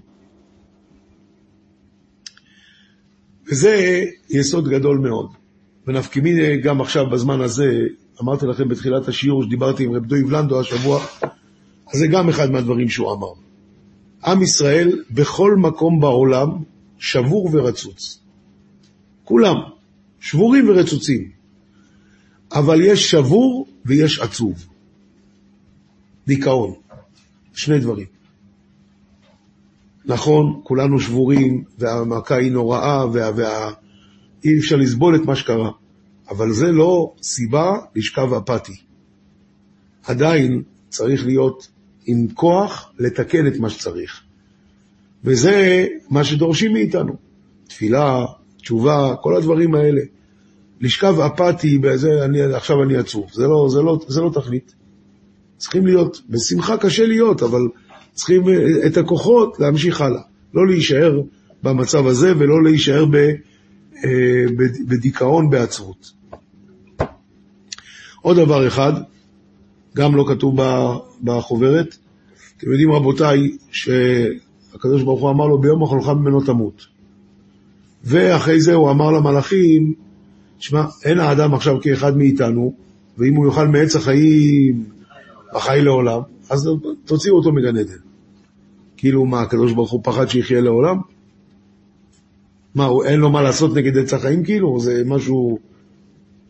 וזה יסוד גדול מאוד. ונפקימי גם עכשיו, בזמן הזה, אמרתי לכם בתחילת השיעור, שדיברתי עם רב דויב לנדו השבוע, אז זה גם אחד מהדברים שהוא אמר. עם ישראל בכל מקום בעולם שבור ורצוץ. כולם שבורים ורצוצים. אבל יש שבור ויש עצוב. דיכאון. שני דברים. נכון, כולנו שבורים, והמכה היא נוראה, וה, וה, אי אפשר לסבול את מה שקרה, אבל זה לא סיבה לשכב אפאתי. עדיין צריך להיות עם כוח לתקן את מה שצריך. וזה מה שדורשים מאיתנו. תפילה, תשובה, כל הדברים האלה. לשכב אפאתי, בזה, אני, עכשיו אני עצוב, זה לא, זה, לא, זה לא תכלית. צריכים להיות, בשמחה קשה להיות, אבל צריכים אה, את הכוחות להמשיך הלאה. לא להישאר במצב הזה ולא להישאר ב, אה, בדיכאון, בעצבות. עוד דבר אחד, גם לא כתוב בחוברת, אתם יודעים רבותיי, שהקדוש ברוך הוא אמר לו ביום אכלך ממנו תמות. ואחרי זה הוא אמר למלאכים, שמע, אין האדם עכשיו כאחד מאיתנו, ואם הוא יאכל מעץ החיים, החי לעולם, אז תוציאו אותו מגן עדן. כאילו מה, הקדוש ברוך הוא פחד שיחיה לעולם? מה, הוא, אין לו מה לעשות נגד עץ החיים כאילו? זה משהו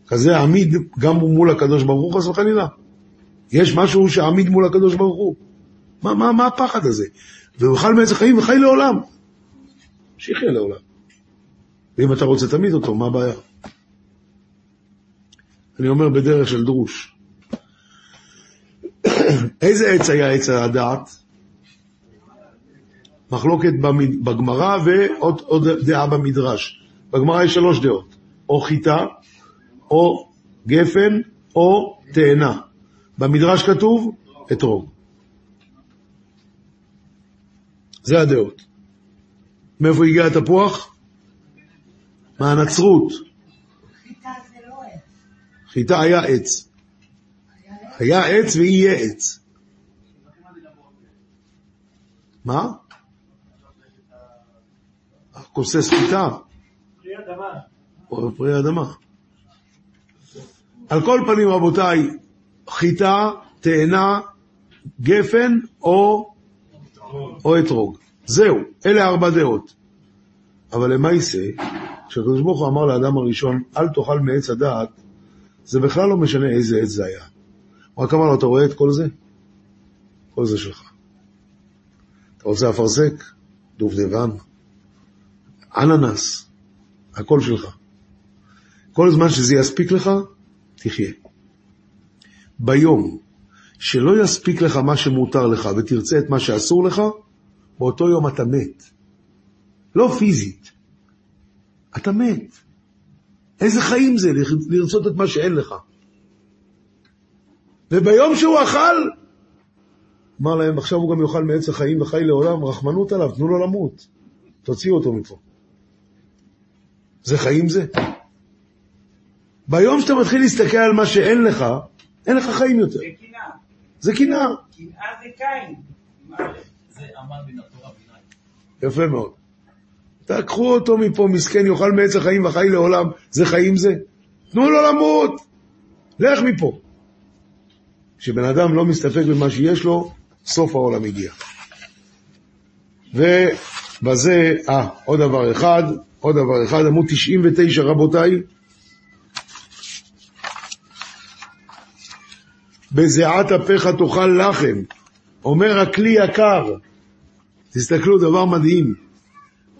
כזה עמיד גם מול הקדוש ברוך הוא, חס וחלילה. יש משהו שעמיד מול הקדוש ברוך הוא. מה, מה, מה הפחד הזה? והוא יאכל מעץ החיים וחי לעולם. שיחיה לעולם. ואם אתה רוצה תמיד אותו, מה הבעיה? אני אומר בדרך של דרוש. <coughs> איזה עץ היה עץ הדעת? מחלוקת בגמרא ועוד דעה במדרש. בגמרא יש שלוש דעות, או חיטה, או גפן, או תאנה. במדרש כתוב אתרוג. זה הדעות. מאיפה הגיע התפוח? מהנצרות. חיטה היה עץ. היה עץ ויהיה עץ. מה? כוסס חיטה. פרי אדמה. פרי אדמה. על כל פנים, רבותיי, חיטה, תאנה, גפן או, או אתרוג. זהו, אלה ארבע דעות. אבל למעשה, כשהקדוש ברוך הוא אמר לאדם הראשון, אל תאכל מעץ הדעת, זה בכלל לא משנה איזה עץ זה היה. הוא רק אמר לו, אתה רואה את כל זה? כל זה שלך. אתה רוצה אפרסק? דובדבן, אננס, הכל שלך. כל זמן שזה יספיק לך, תחיה. ביום שלא יספיק לך מה שמותר לך ותרצה את מה שאסור לך, באותו יום אתה מת. לא פיזית, אתה מת. איזה חיים זה לרצות את מה שאין לך? וביום שהוא אכל, אמר להם, עכשיו הוא גם יאכל מעץ החיים וחי לעולם, רחמנות עליו, תנו לו למות. תוציאו אותו מפה. זה חיים זה? ביום שאתה מתחיל להסתכל על מה שאין לך, אין לך חיים יותר. זה קנאה. זה קנאה. קנאה זה קין. יפה מאוד. תקחו אותו מפה, מסכן, יאכל מעץ החיים וחי לעולם. זה חיים זה? תנו לו למות! לך מפה. כשבן אדם לא מסתפק במה שיש לו, סוף העולם הגיע. ובזה, אה, עוד דבר אחד, עוד דבר אחד, עמוד 99 רבותיי. בזיעת אפיך תאכל לחם. אומר הכלי יקר, תסתכלו, דבר מדהים.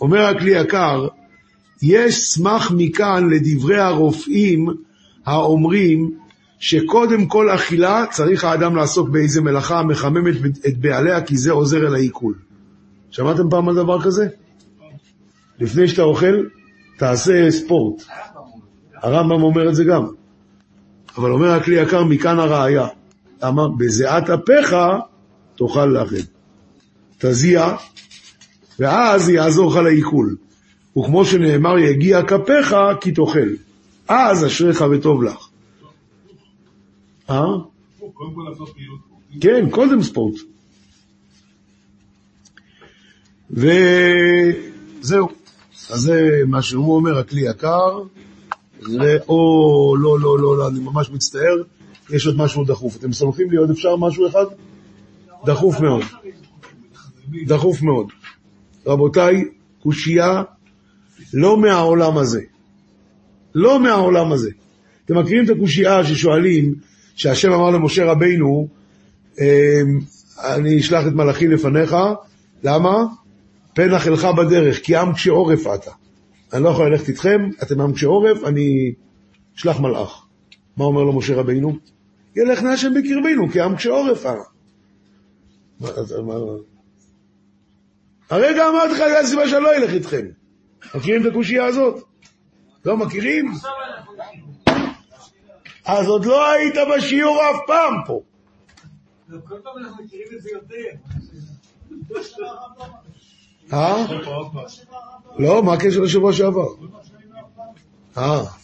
אומר הכלי יקר, יש סמך מכאן לדברי הרופאים האומרים שקודם כל אכילה צריך האדם לעסוק באיזה מלאכה המחממת את בעליה כי זה עוזר אל העיכול. שמעתם פעם על דבר כזה? לפני שאתה אוכל, תעשה ספורט. הרמב"ם אומר את זה גם. אבל אומר הכלי יקר, מכאן הראיה. למה? בזיעת אפיך תאכל לחם. תזיע, ואז יעזור לך לעיכול. וכמו שנאמר, יגיע כפיך כי תאכל. אז אשריך וטוב לך. אה? כן, קודם ספורט. וזהו. אז זה מה שהוא אומר, הכלי יקר, זה או לא, לא, לא, לא, אני ממש מצטער, יש עוד משהו דחוף. אתם סומכים לי עוד אפשר משהו אחד? דחוף מאוד. דחוף מאוד. רבותיי, קושייה לא מהעולם הזה. לא מהעולם הזה. אתם מכירים את הקושייה ששואלים, שהשם אמר למשה רבינו, אמ, אני אשלח את מלאכי לפניך, למה? פן אחלך בדרך, כי עם קשה עורף אתה. אני לא יכול ללכת איתכם, אתם עם קשה עורף, אני אשלח מלאך. מה אומר לו משה רבינו? ילך נא השם בקרבנו, כי עם קשה עורף. הרגע אמרתי לך, זו הסיבה שאני לא אלך איתכם. מכירים את הקושייה הזאת? לא מכירים? אז עוד לא היית בשיעור אף פעם פה. כל פעם אנחנו מכירים את זה יותר. אה? לא, מה הקשר לשבוע שעבר? אה.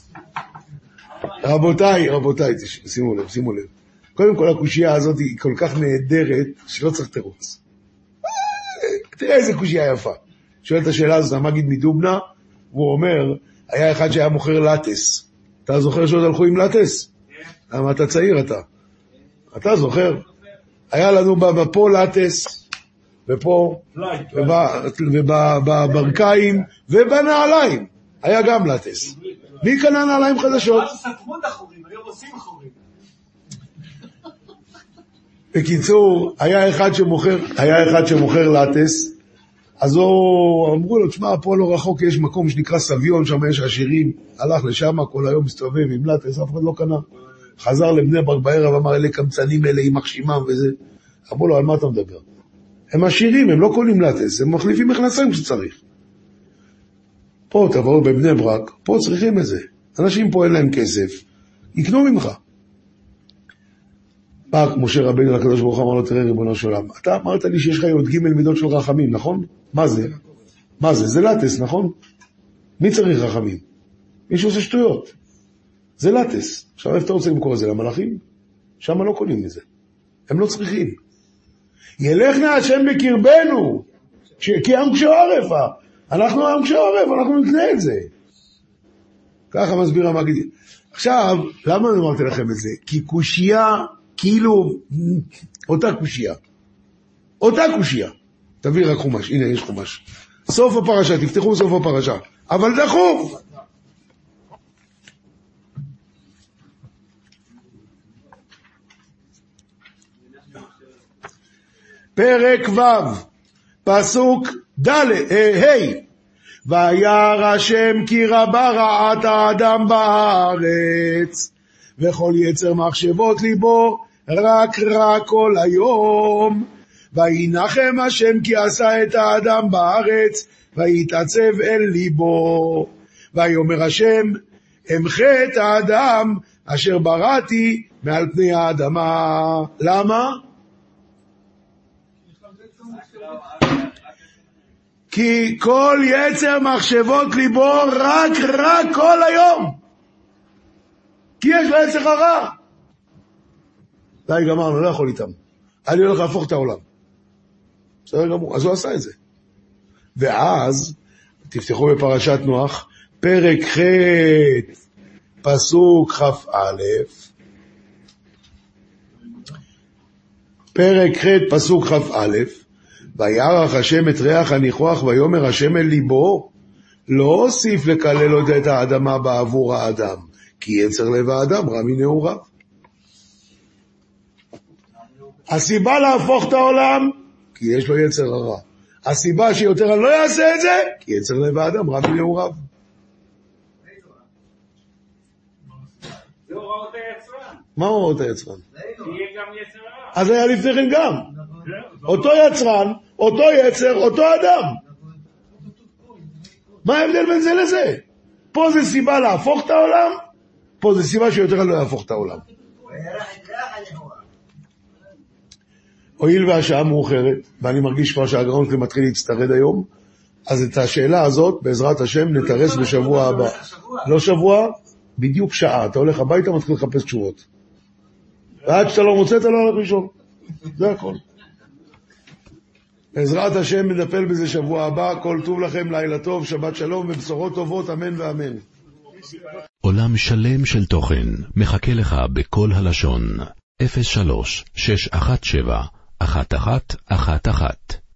רבותיי, רבותיי, שימו לב, שימו לב. קודם כל הקושייה הזאת היא כל כך נהדרת, שלא צריך תירוץ. תראה איזה קושייה יפה. שואל את השאלה הזאת המגיד מדובנה, והוא אומר, היה אחד שהיה מוכר לטס. אתה זוכר שעוד הלכו עם לטס? למה אתה צעיר אתה? אתה זוכר? היה לנו פה לטס, ופה, ובברכיים, ובנעליים. היה גם לטס. מי קנה נעליים חדשות? סתמו את החורים, היום עושים חורים. בקיצור, היה אחד שמוכר, היה אחד שמוכר לטס, אז הוא, אמרו לו, תשמע, פה לא רחוק יש מקום שנקרא סביון, שם יש עשירים, הלך לשם, כל היום מסתובב עם לטס, אף אחד לא קנה. חזר לבני ברק בערב, אמר, אלה קמצנים, אלה יימח שמם וזה. אמרו לו, על מה אתה מדבר? הם עשירים, הם לא קונים לטס, הם מחליפים מכנסיים כשצריך. פה תבואו בבני ברק, פה צריכים את זה. אנשים פה אין להם כסף, יקנו ממך. בא משה רבינו לקדוש ברוך הוא אמר לו, תראה ריבונו של עולם, אתה אמרת לי שיש לך י"ג מידות של רחמים, נכון? מה זה? מה זה? זה לטס, נכון? מי צריך רחמים? מי שעושה שטויות. זה לטס. עכשיו איפה אתה רוצה למכור את זה? למלאכים? שם לא קונים מזה. הם לא צריכים. ילך נא השם בקרבנו, כי עם קשה עורף. אנחנו עם קשה עורף, אנחנו נקנה את זה. ככה מסביר המגיד. עכשיו, למה אני אמרתי לכם את זה? כי קושייה כאילו אותה קושייה. אותה קושייה. תביא רק חומש, הנה יש חומש. סוף הפרשה, תפתחו סוף הפרשה. אבל דחוף! פרק ו', פסוק ד', ה', וירא השם כי רבה רעת האדם בארץ, וכל יצר מחשבות ליבו רק רע כל היום. וינחם השם כי עשה את האדם בארץ, ויתעצב אל ליבו. ויאמר השם, אמחה את האדם אשר בראתי מעל פני האדמה. למה? כי כל יצר מחשבות ליבו רק רע כל היום. כי יש לה יצר הרע. די, גמרנו, לא יכול איתם. אני הולך להפוך את העולם. בסדר גמור, אז הוא עשה את זה. ואז, תפתחו בפרשת נוח, פרק ח', פסוק כ"א, פרק ח', פסוק כ"א, וירח השם את ריח הניחוח ויאמר השם אל ליבו, לא הוסיף לקלל עוד את האדמה בעבור האדם, כי יצר לב האדם רע מנעוריו. הסיבה להפוך את העולם, כי יש לו יצר הרע. הסיבה שיותר אני לא אעשה את זה, כי יצר לב האדם רע מנעוריו. מה הוראות היצרן? אז היה לפני כן גם. אותו יצרן, אותו יצר, אותו אדם. מה ההבדל בין זה לזה? פה זה סיבה להפוך את העולם, פה זה סיבה שיותר לא יהפוך את העולם. הואיל והשעה מאוחרת, ואני מרגיש כבר שהגרון שלי מתחיל להצטרד היום, אז את השאלה הזאת, בעזרת השם, נתרס בשבוע הבא. לא שבוע, בדיוק שעה. אתה הולך הביתה, מתחיל לחפש תשובות. ועד שאתה לא מוצא, אתה לא הולך לישון. זה הכל. בעזרת השם נטפל בזה שבוע הבא, כל טוב לכם, לילה טוב, שבת שלום ובשורות טובות, אמן ואמן. עולם שלם של תוכן מחכה לך בכל הלשון, 03 617 1111